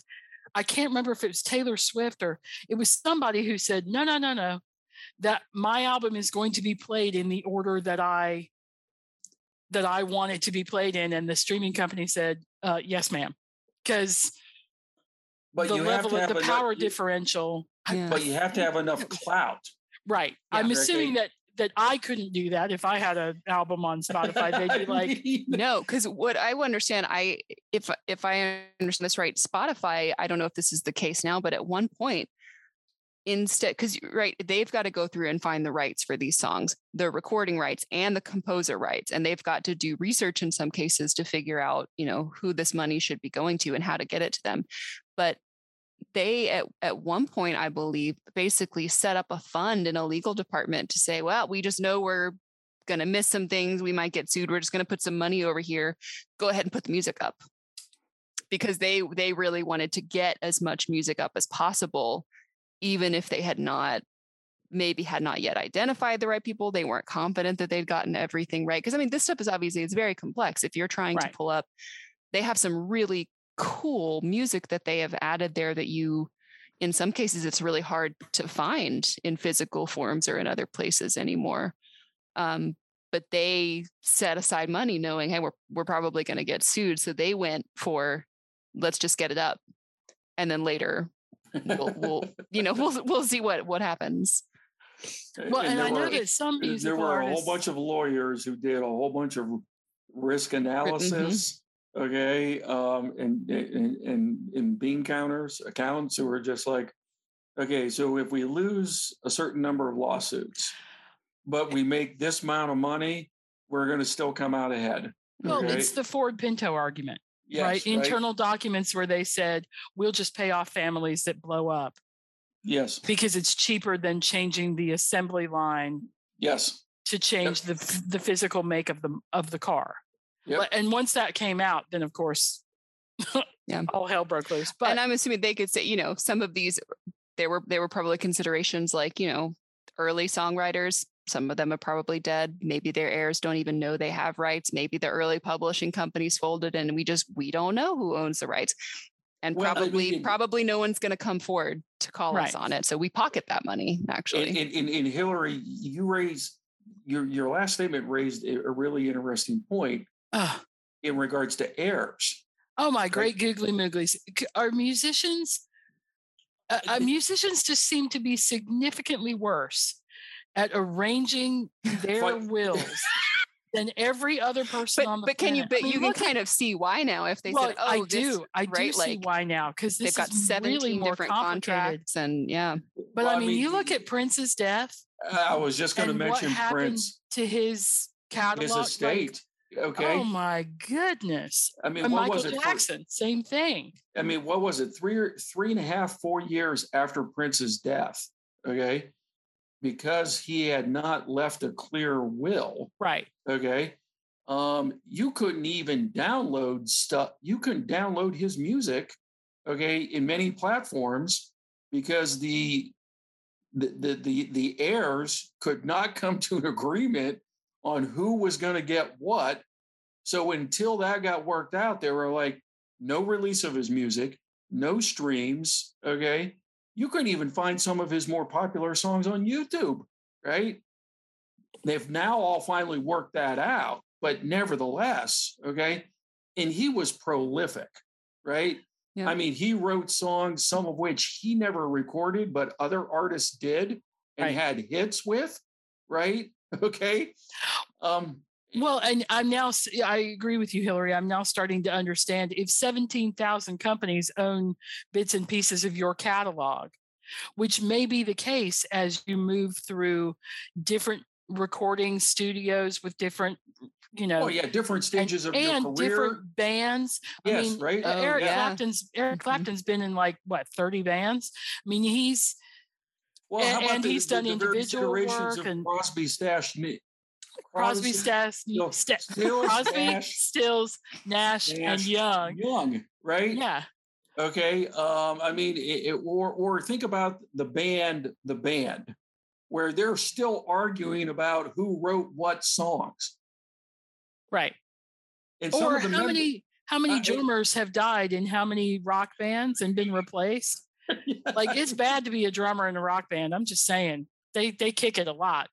I can't remember if it was Taylor Swift or it was somebody who said, no, no, no, no, that my album is going to be played in the order that I that I want it to be played in. And the streaming company said, uh, yes, ma'am. Because but the you have level to of the power you- differential. Yeah. but you have to have enough clout Right. Yeah. I'm assuming that that I couldn't do that if I had an album on Spotify. They'd be like, no because what i understand i if if i understand this right spotify i don't know if this is the case now but at one point instead because right they've got to go through and find the rights for these songs the recording rights and the composer rights and they've got to do research in some cases to figure out you know who this money should be going to and how to get it to them. But they at, at one point i believe basically set up a fund in a legal department to say well we just know we're going to miss some things we might get sued we're just going to put some money over here go ahead and put the music up. Because they they really wanted to get as much music up as possible even if they had not maybe had not yet identified the right people they weren't confident that they'd gotten everything right because i mean this stuff is obviously it's very complex if you're trying Right. to pull up they have some really cool music that they have added there that you in some cases it's really hard to find in physical forms or in other places anymore um, but they set aside money knowing hey we're, we're probably going to get sued so they went for let's just get it up and then later we'll, we'll you know we'll we'll see what what happens well, and, there I know were- that some there were a whole bunch of lawyers who did a whole bunch of risk Mm-hmm. analysis okay um and and and, and bean counters accountants who were just like okay so if we lose a certain number of lawsuits but we make this amount of money we're going to still come out ahead well, okay? it's the Ford Pinto argument, Yes, right? Internal documents where they said we'll just pay off families that blow up yes because it's cheaper than changing the assembly line yes to change the the physical make of the of the car. Yep. And once that came out, then of course, Yeah. all hell broke loose. But and i'm assuming they could say you know some of these there were there were probably considerations like you know early songwriters some of them are probably dead. Maybe their heirs don't even know they have rights. Maybe the early publishing companies folded and we just we don't know who owns the rights. And Well, I probably mean- probably no one's going to come forward to call us on it. So we pocket that money actually. and, and, and hillary you raised your your last statement raised a a really interesting point Ugh. in regards to heirs. Oh my great googly mooglies. C- Are musicians uh, uh, musicians just seem to be significantly worse at arranging their But- wills than every other person but on the but can you but I mean, you can look at- kind of see why now if they well, said oh I this, do. I do right, see like, why now because they've got is 17 really different contracts and yeah But Well, I mean, you look at Prince's death I was just going to and what mention Prince, to his catalog. his like, estate. okay, Oh my goodness. I mean, And what Michael was it? for- Jackson, same thing. I mean, what was it? Three or three and a half, four years after Prince's death. Okay, because he had not left a clear will. Right. Okay, um, you couldn't even download stuff. You couldn't download his music. Okay, in many platforms because the the the the, the heirs could not come to an agreement on who was going to get what. So until that got worked out, they were like, no release of his music, no streams. Okay. You couldn't even find some of his more popular songs on YouTube, right? They've now all finally worked that out, but nevertheless, okay. And he was prolific, right? Yeah. I mean, he wrote songs, some of which he never recorded, but other artists did and Right. had hits with, right? Okay. Um, Well, and I'm now, I agree with you, Hillary. I'm now starting to understand if 17,000 companies own bits and pieces of your catalog, which may be the case as you move through different recording studios with different, you know, oh yeah, different and, stages of and your career. different bands. Yes, I mean, right? uh, Oh, Eric yeah. Clapton's Eric Mhm. Clapton's been in like what 30 bands. I mean, he's Well, and- and he's done various individual work of and- Crosby, Stash, Crosby, Stills, no, Stills, Crosby, Nash, Stills, Nash, and Young. Young, right? Yeah, Okay. Um, I mean, it, it- or or think about the band, the band, where they're still arguing about who wrote what songs. right. And Or how mem- many how many I- drummers have died in how many rock bands and been replaced? Like it's bad to be a drummer in a rock band. I'm just saying they they kick it a lot.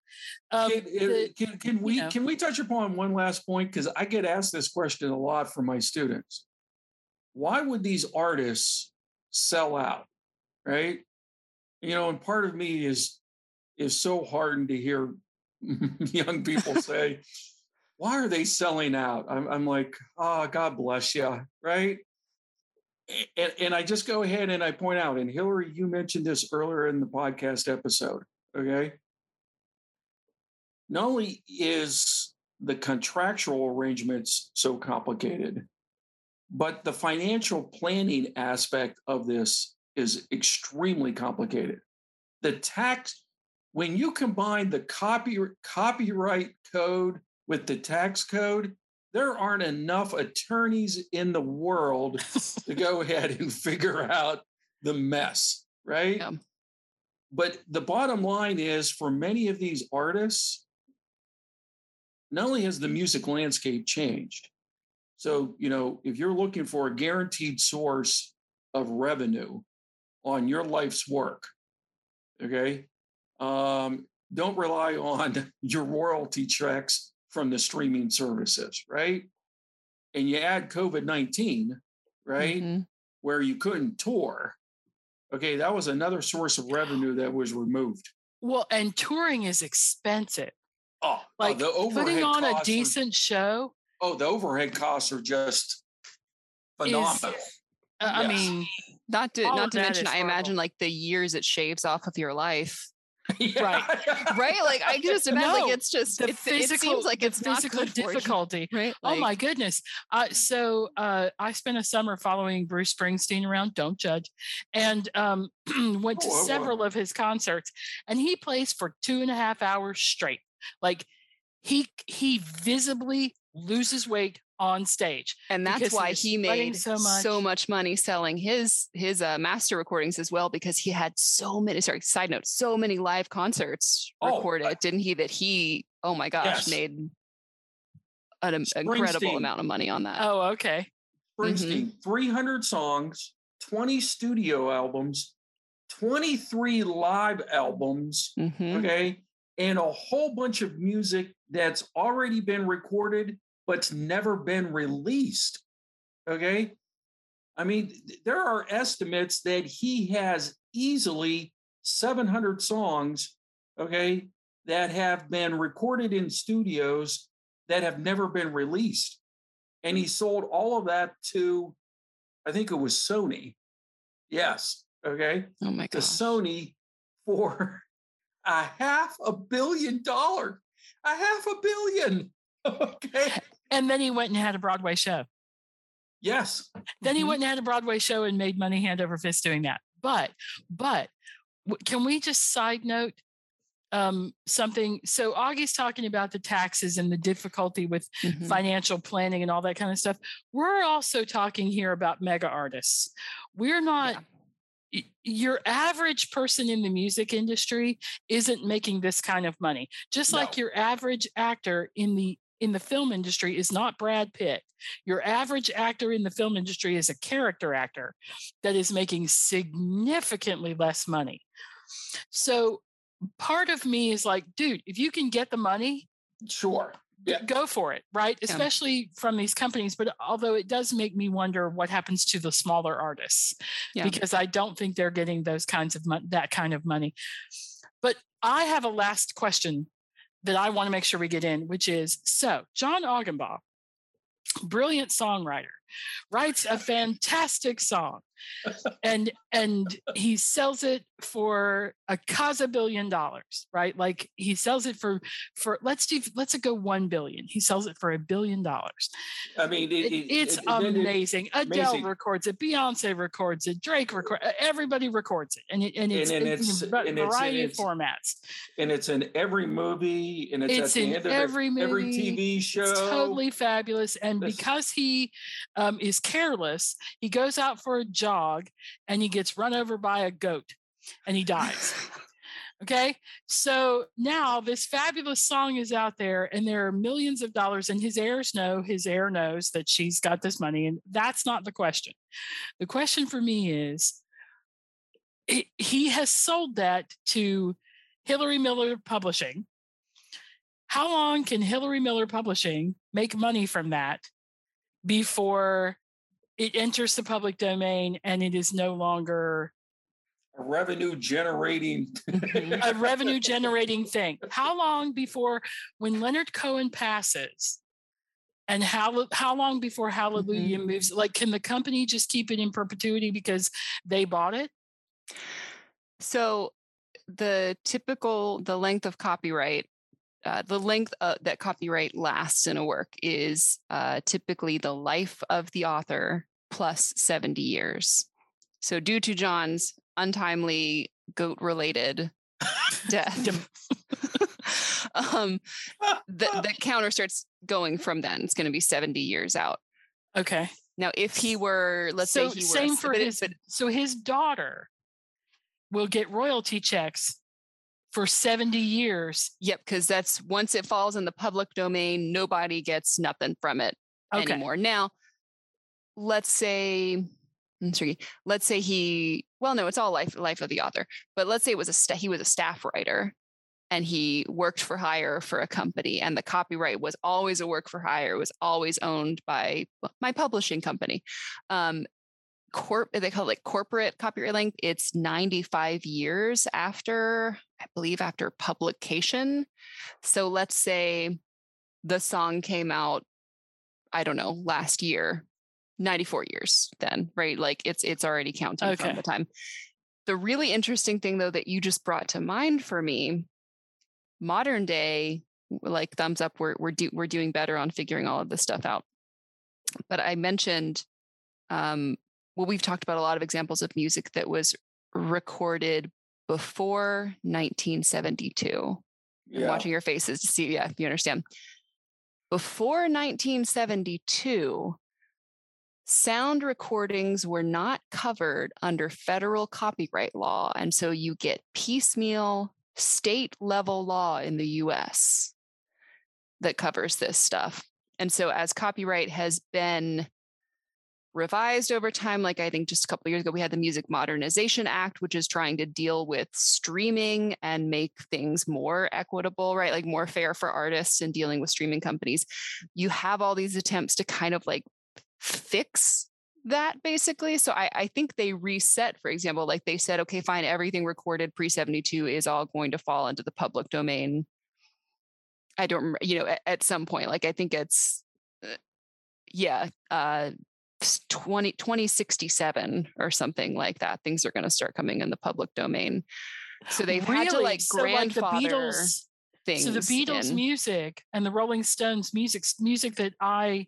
Um, Can, the- can, can we know. can we touch upon one last point because I get asked this question a lot from my students. Why would these artists sell out? Right? You know, and part of me is is so hardened to hear young people say, why are they selling out? I'm, I'm like, oh, God bless you, right? And, and I just go ahead and I point out, and Hillary, you mentioned this earlier in the podcast episode, okay? Not only is the contractual arrangements so complicated, but the financial planning aspect of this is extremely complicated. The tax, when you combine the copy, copyright code with the tax code, there aren't enough attorneys in the world to go ahead and figure out the mess, right? Yeah. But the bottom line is for many of these artists, not only has the music landscape changed, so, you know, if you're looking for a guaranteed source of revenue on your life's work, okay, um, don't rely on your royalty checks from the streaming services, right? And you add COVID 19, right? Mm-hmm. Where you couldn't tour. Okay, that was another source of revenue that was removed. Well, and touring is expensive. Oh, like oh, putting on a decent are, show. Oh, the overhead costs are just phenomenal. Is, uh, yes. I mean, not to not to mention, I imagine like the years it shaves off of your life yeah. right. Right? Like i just imagine no, like it's just the it, physical, it seems like it's physical difficulty. Right? Like, oh my goodness. Uh, so uh, i spent a summer following bruce springsteen around don't judge and um, went to oh, several of his concerts and he plays for two and a half hours straight. Like he he visibly loses weight on stage and that's why he made so much. so much money selling his his uh, master recordings as well because he had so many sorry side note so many live concerts oh, recorded I, didn't he that he oh my gosh yes. made an incredible amount of money on that oh okay Springsteen mm-hmm. 300 songs 20 studio albums 23 live albums mm-hmm. okay and a whole bunch of music that's already been recorded but's never been released. Okay. I mean, there are estimates that he has easily 700 songs, okay, that have been recorded in studios that have never been released. And he sold all of that to, I think it was Sony. Yes. Okay. Oh my God. To Sony for a half a billion dollars. A half a billion. Okay. And then he went and had a Broadway show. Yes. Then he mm-hmm. went and had a Broadway show and made money hand over fist doing that. But, but can we just side note um, something? So Aughie's talking about the taxes and the difficulty with mm-hmm. financial planning and all that kind of stuff. We're also talking here about mega artists. We're not. Yeah your average person in the music industry isn't making this kind of money just no. like your average actor in the in the film industry is not Brad Pitt. Your average actor in the film industry is a character actor that is making significantly less money. So part of me is like, dude, if you can get the money, sure. Yeah. Go for it, right? Yeah. Especially from these companies. But although it does make me wonder what happens to the smaller artists, yeah. because I don't think they're getting those kinds of that kind of money. But I have a last question that I want to make sure we get in, which is so John Augenbaugh, brilliant songwriter, writes a fantastic song and and he sells it for a casa billion dollars right? Like he sells it for for let's do let's go 1 billion. He sells it for a billion dollars. I mean it, it, it's it, amazing. Adele amazing. records it. Beyonce records it. Drake records everybody records it. And, it, and it's, and, and it's, in a variety of formats. and it's in every movie and it's, it's in every movie every tv show it's totally fabulous. And this, because he um, is careless he goes out for a jog and he gets run over by a goat and he dies. Okay. So now this fabulous song is out there and there are millions of dollars, and his heirs know, his heir knows that she's got this money. And that's not the question. The question for me is he has sold that to Hillary Miller Publishing. How long can Hillary Miller Publishing make money from that before it enters the public domain and it is no longer A revenue generating. a revenue generating thing. How long before when Leonard Cohen passes? And how how long before Hallelujah Mhm. moves? Like, can the company just keep it in perpetuity because they bought it? So the typical the length of copyright, uh, the length uh, that copyright lasts in a work is uh, typically the life of the author plus 70 years. So due to John's untimely goat related death, um, the, the counter starts going from then. It's going to be 70 years out. Okay. Now, if he were, let's so say he were, same for his. but so his daughter will get royalty checks for seventy years. Yep, because that's once it falls in the public domain, nobody gets nothing from it Okay. anymore. Now, let's say, let's say he, well, no, it's all life life of the author, but let's say it was a sta- he was a staff writer and he worked for hire for a company and the copyright was always a work for hire, was always owned by my publishing company. Um, corp they call it like corporate copyright length it's 95 years after i believe after publication. So let's say the song came out i don't know last year 94 years then right? Like it's it's already counting Okay. from the time. The really interesting thing though that you just brought to mind for me modern day like thumbs up we're we're, do, we're doing better on figuring all of this stuff out. But i mentioned um, well, we've talked about a lot of examples of music that was recorded before 1972. I'm watching your faces to see, yeah, if you understand. Before 1972, sound recordings were not covered under federal copyright law. And so you get piecemeal state level law in the US that covers this stuff. And so as copyright has been revised over time. Like I think just a couple years ago, we had the Music Modernization Act, which is trying to deal with streaming and make things more equitable, right? Like more fair for artists and dealing with streaming companies. You have all these attempts to kind of like fix that basically. So I, I think they reset, for example, like they said, okay, fine, everything recorded pre 72 is all going to fall into the public domain. I don't you know, at, at some point, like I think it's, uh, yeah, uh, 20, 2067 or something like that. Things are going to start coming in the public domain. So they've had to like So, like, the grandfather Beatles- things. So the Beatles in. music and the Rolling Stones music, music that I,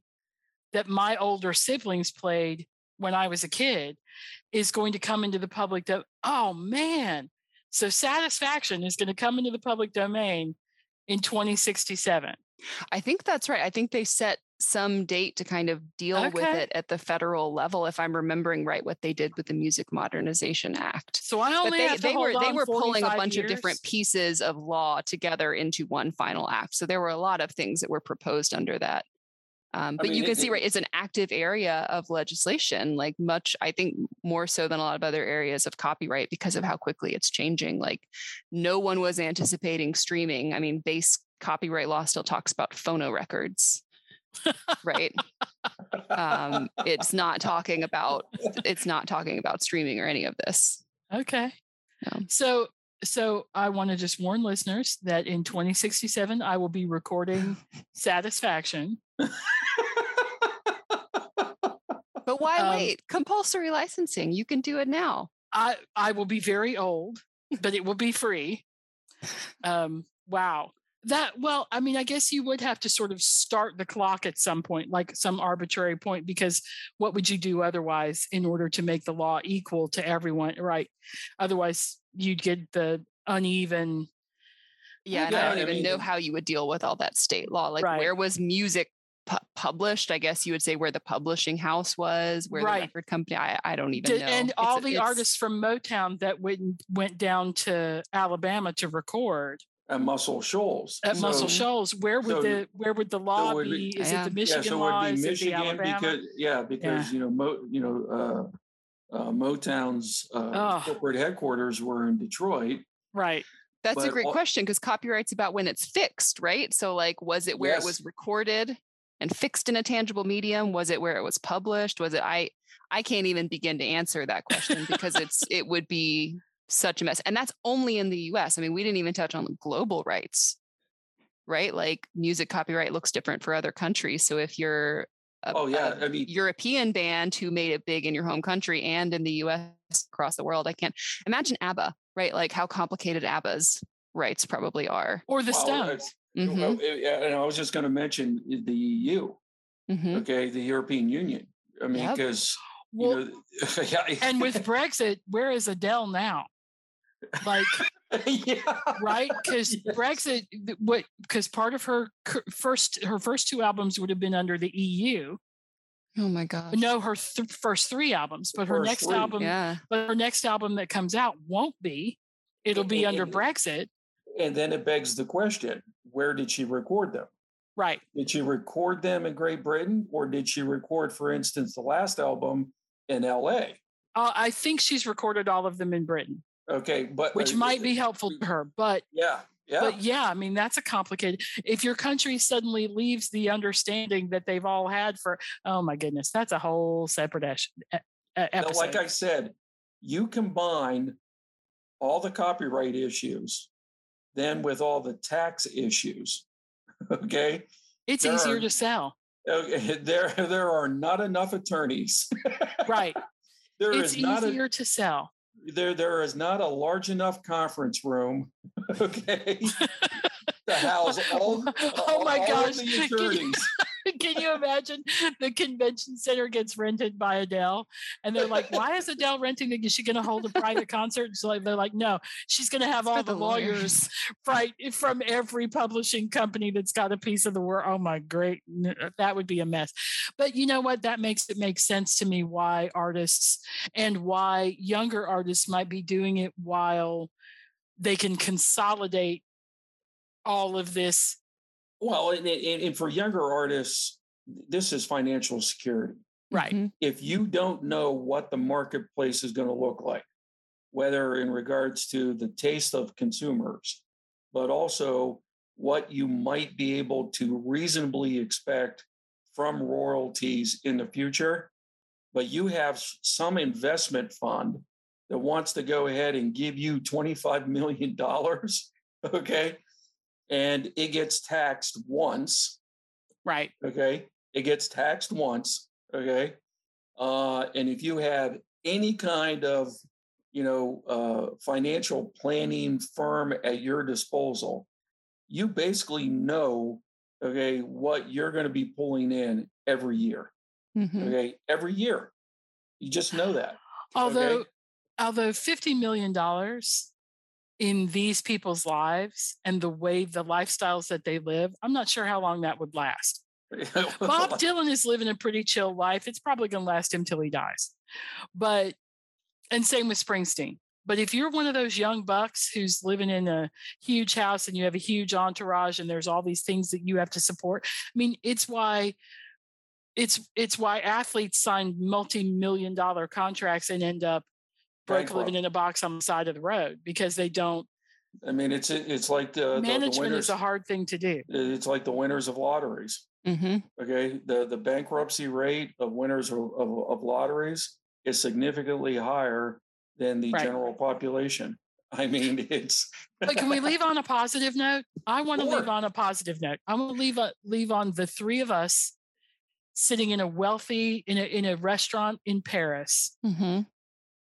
that my older siblings played when I was a kid, is going to come into the public. Do- oh man! So Satisfaction is going to come into the public domain in 2067. I think that's right. I think they set some date to kind of deal with it at the federal level, if I'm remembering right what they did with the Music Modernization Act. So I But only they, they were they were pulling a 45 bunch of different pieces of law together into one final act. So there were a lot of things that were proposed under that. Um, I but you can it- see, right, it's an active area of legislation, like much, I think, more so than a lot of other areas of copyright because of how quickly it's changing. Like, no one was anticipating streaming. I mean, base copyright law still talks about phono records, right? um, it's not talking about it's not talking about streaming or any of this. Okay. No. So so I want to just warn listeners that in 2067 I will be recording Satisfaction. But why Um, wait? Compulsory licensing. You can do it now. I I will be very old, but it will be free. Um wow. That well, I mean, I guess you would have to sort of start the clock at some point, like some arbitrary point, because what would you do otherwise in order to make the law equal to everyone, right? Otherwise, you'd get the uneven Yeah, and Yeah, I I don't even mean, know how you would deal with all that state law. Like, Right. where was music pu- published? I guess you would say where the publishing house was, where Right. the record company. I, I don't even Did- know. and It's- all the it's- artists from Motown that went went down to Alabama to record at Muscle Shoals. at Muscle Shoals, where would so- the where would the law would be? be- Is Yeah. it the Yeah, Yeah, Michigan so law? it would Is be it the Michigan Alabama? because yeah, because you know, Mo, you know, uh, uh, Motown's uh, Oh. corporate headquarters were in Detroit. right. That's a great all- question because copyright's about when it's fixed, right? So, like, was it where it was recorded and fixed in a tangible medium? Was it where it was published? Was it? I I can't even begin to answer that question because it's it would be such a mess. And that's only in the US. I mean, we didn't even touch on the global rights, right? Like music copyright looks different for other countries. So if you're a, Oh yeah, a I mean, European band who made it big in your home country and in the US across the world, I can't imagine ABBA, right? Like how complicated ABBA's rights probably are. Or the well, Stones. Mhm, well, uh, and I was just going to mention the EU, mhm. okay, the European Union. I mean, Yep. because Well, you know, yeah, and with Brexit, where is Adele now? Like, yeah, right? Because Yes. Brexit, what? Because part of her first, her first two albums would have been under the EU. Oh my god No, her th- first three albums, but her First next three, album, Yeah. but her next album that comes out won't be. It'll be And- under and- Brexit, and then it begs the question: Where did she record them? right? Did she record them in Great Britain, or did she record, for instance, the last album in L.A.? Uh, I think she's recorded all of them in Britain, Okay, but which uh, might be helpful to her. But Yeah, yeah. But yeah, I mean, that's a complicated. If your country suddenly leaves the understanding that they've all had for, oh my goodness, that's a whole separate esh- e- e- Now, like I said, you combine all the copyright issues, then with all the tax issues. Okay, it's there easier are- to sell, okay. There, there are not enough attorneys. right? There it's is not a, easier to sell. There there is not a large enough conference room. Okay, to house all. Oh my all gosh. the Can you- attorneys. Can you imagine the convention center gets rented by Adele, and they're like, "Why is Adele renting it? Is she going to hold a private concert?" So they're like, "No, she's going to have It's all the, lawyers right from every publishing company that's got a piece of the work." Oh my great, uh, that would be a mess. But you know what? That makes it make sense to me why artists and why younger artists might be doing it while they can consolidate all of this Well, and, and, and for younger artists, this is financial security. right Mhm. if you don't know what the marketplace is going to look like, whether in regards to the taste of consumers, but also what you might be able to reasonably expect from royalties in the future, but you have some investment fund that wants to go ahead and give you $25 million, okay? And it gets taxed once right. okay? It gets taxed once okay? Uh, and if you have any kind of you know uh, financial planning firm at your disposal you basically know okay what you're going to be pulling in every year Mhm. okay? Every year. You just know that although although 50 million dollars in these people's lives and the way the lifestyles that they live i'm not sure how long that would last. Bob dylan is living a pretty chill life. It's probably going to last him till he dies. But and same with springsteen. But if you're one of those young bucks who's living in a huge house and you have a huge entourage and there's all these things that you have to support i mean it's why it's it's why athletes sign multi-million dollar contracts and end up broke Bankrupt. living in a box on the side of the road because they don't i mean it's it's like the, the, the management winners is a hard thing to do it's like the winners of lotteries Mhm. okay the the bankruptcy rate of winners of, of, of lotteries is significantly higher than the Right. general population i mean it's but can we leave on a positive note i want to leave on a positive note i want to leave a, leave on the three of us sitting in a wealthy in a in a restaurant in paris Mhm.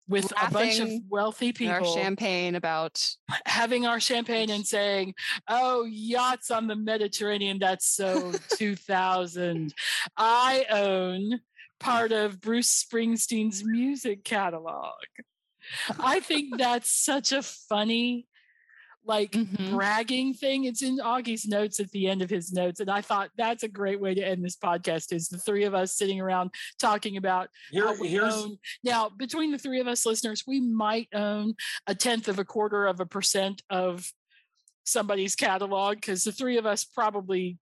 With a bunch of wealthy And Our champagne about having our champagne and saying, "Oh, yachts on the Mediterranean, that's so 2000. I own part of Bruce Springsteen's music catalog." I think that's such a funny like Mhm. bragging thing. It's in Aughie's notes at the end of his notes and I thought that's a great way to end this podcast is the three of us sitting around talking about here how we here's own. Now, between the three of us listeners, we might own a tenth of a quarter of a percent of somebody's catalog because the three of us probably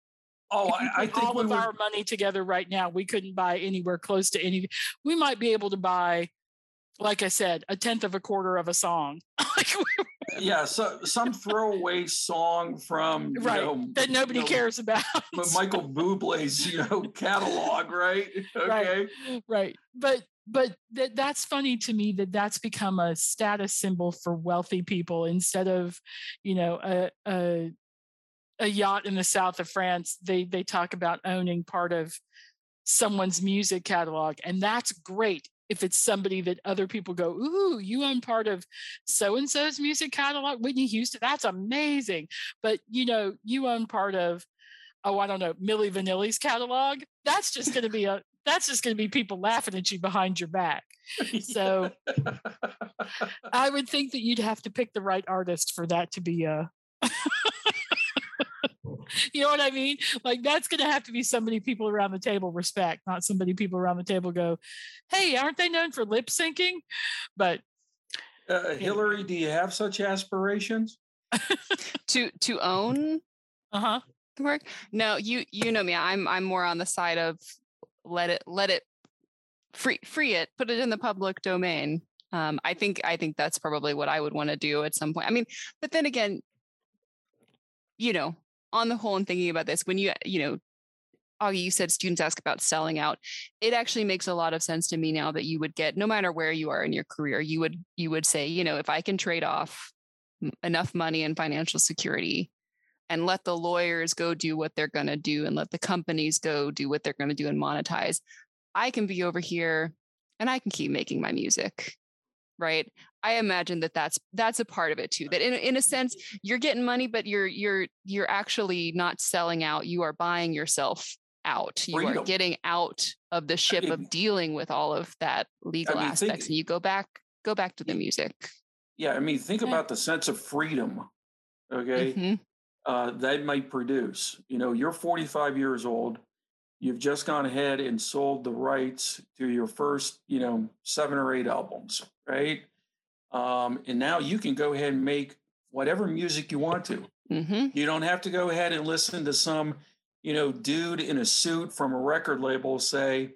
oh i, I think all of our money together right now, we couldn't buy anywhere close to any. We might be able to buy, like I said, a tenth of a quarter of a song. Like, yeah so some throwaway song from you right know, that nobody you know, cares about. M- Michael Bublé's, you know, catalog, right? Okay. Right. right. But but that that's funny to me that that's become a status symbol for wealthy people instead of, you know, a, a a yacht in the south of France. They they talk about owning part of someone's music catalog, and that's great if it's somebody that other people go, ooh, you own part of so and so's music catalog, Whitney Houston, that's amazing. But you know, you own part of, oh, I don't know, Milli Vanilli's catalog. That's just going to be a that's just going to be people laughing at you behind your back. So I would think that you'd have to pick the right artist for that to be a. you know what I mean? Like that's going to have to be somebody people around the table respect, not somebody people around the table go, "Hey, aren't they known for lip syncing?" But uh, Hillary, do you have such aspirations? to to own uh huh the work? No, you you know me. I'm I'm more on the side of let it let it free free it put it in the public domain um, i think i think that's probably what i would want to do at some point i mean but then again you know on the whole and thinking about this when you you know Aughie, you said students ask about selling out. It actually makes a lot of sense to me now that you would get, no matter where you are in your career, you would you would say, you know, if I can trade off enough money and financial security and let the lawyers go do what they're going to do and let the companies go do what they're going to do and monetize. I can be over here and I can keep making my music. Right. I imagine that that's that's a part of it too. That in in a sense you're getting money, but you're you're you're actually not selling out. You are buying yourself out. You are getting out of the ship I mean, of dealing with all of that legal I mean, aspects, think, and you go back go back to the music. Yeah, I mean, think about the sense of freedom. Okay, mm-hmm uh, that might produce. You know, you're 45 years old. You've just gone ahead and sold the rights to your first, you know, seven or eight albums, right? Um, and now you can go ahead and make whatever music you want to. Mm-hmm. You don't have to go ahead and listen to some, you know, dude in a suit from a record label say,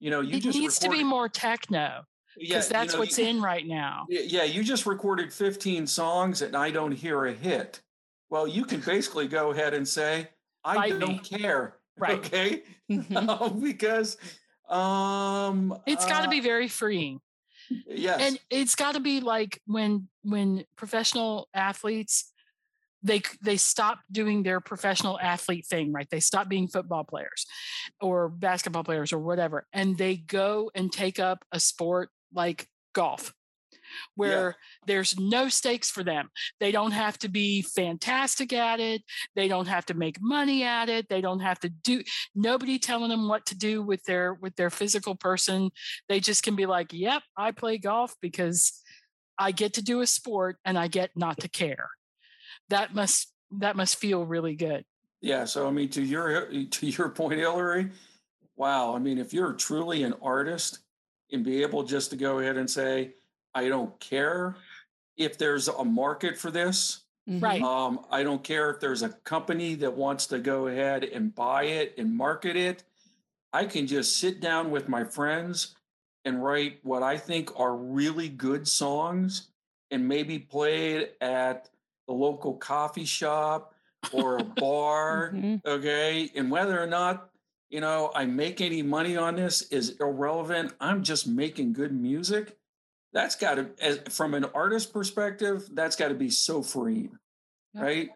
you know, you it just needs recorded- to be more techno because yeah, that's you know, what's you, in right now. Yeah, you just recorded 15 songs and I don't hear a hit. Well, you can basically go ahead and say, I Fight don't me. care. Right. Okay. Mm-hmm. because um it's got to uh, be very freeing. Yes. And it's got to be like when when professional athletes they they stop doing their professional athlete thing, right? They stop being football players or basketball players or whatever and they go and take up a sport like golf where yeah. there's no stakes for them. They don't have to be fantastic at it. They don't have to make money at it. They don't have to do nobody telling them what to do with their with their physical person. They just can be like, "Yep, I play golf because I get to do a sport and I get not to care." That must that must feel really good. Yeah, so I mean to your to your point Hillary, wow, I mean if you're truly an artist and be able just to go ahead and say, I don't care if there's a market for this. Right. Um, I don't care if there's a company that wants to go ahead and buy it and market it. I can just sit down with my friends and write what I think are really good songs and maybe play it at the local coffee shop or a bar. mm-hmm. Okay. And whether or not, you know, I make any money on this is irrelevant. I'm just making good music that's got to from an artist perspective that's got to be so freeing yep. right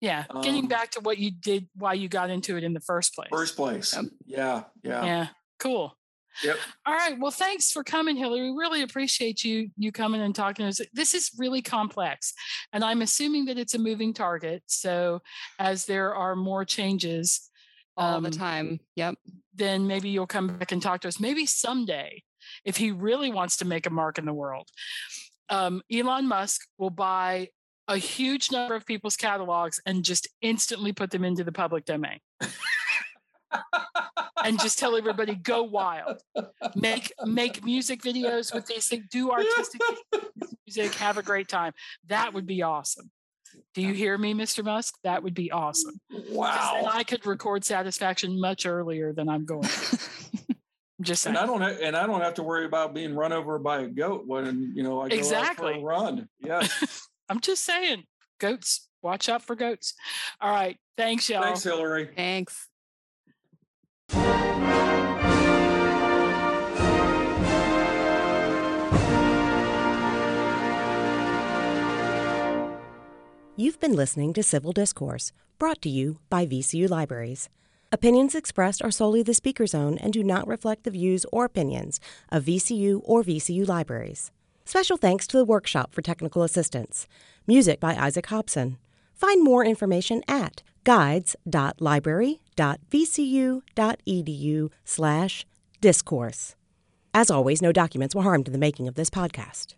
yeah getting um, back to what you did why you got into it in the first place first place yep. yeah yeah yeah cool Yep. All right. Well, thanks for coming, Hillary. We really appreciate you you coming and talking to us. This is really complex, and I'm assuming that it's a moving target. So, as there are more changes all um, the time, yep. Then maybe you'll come back and talk to us. Maybe someday if he really wants to make a mark in the world. Um, Elon Musk will buy a huge number of people's catalogs and just instantly put them into the public domain. and just tell everybody go wild. Make make music videos with these things. Do artistic music. Have a great time. That would be awesome. Do you hear me mr musk? That would be awesome. Wow. I could record satisfaction much earlier than i'm going Just saying. and I don't and I don't have to worry about being run over by a goat when you know I go exactly. out for a run. Yeah, I'm just saying, goats. Watch out for goats. All right, thanks y'all. Thanks, Hillary. Thanks. You've been listening to Civil Discourse, brought to you by VCU Libraries. Opinions expressed are solely the speaker's own and do not reflect the views or opinions of VCU or VCU Libraries. Special thanks to the Workshop for Technical Assistance. Music by Isaac Hobson. Find more information at guides.library.vcu.edu slash discourse. As always, no documents were harmed in the making of this podcast.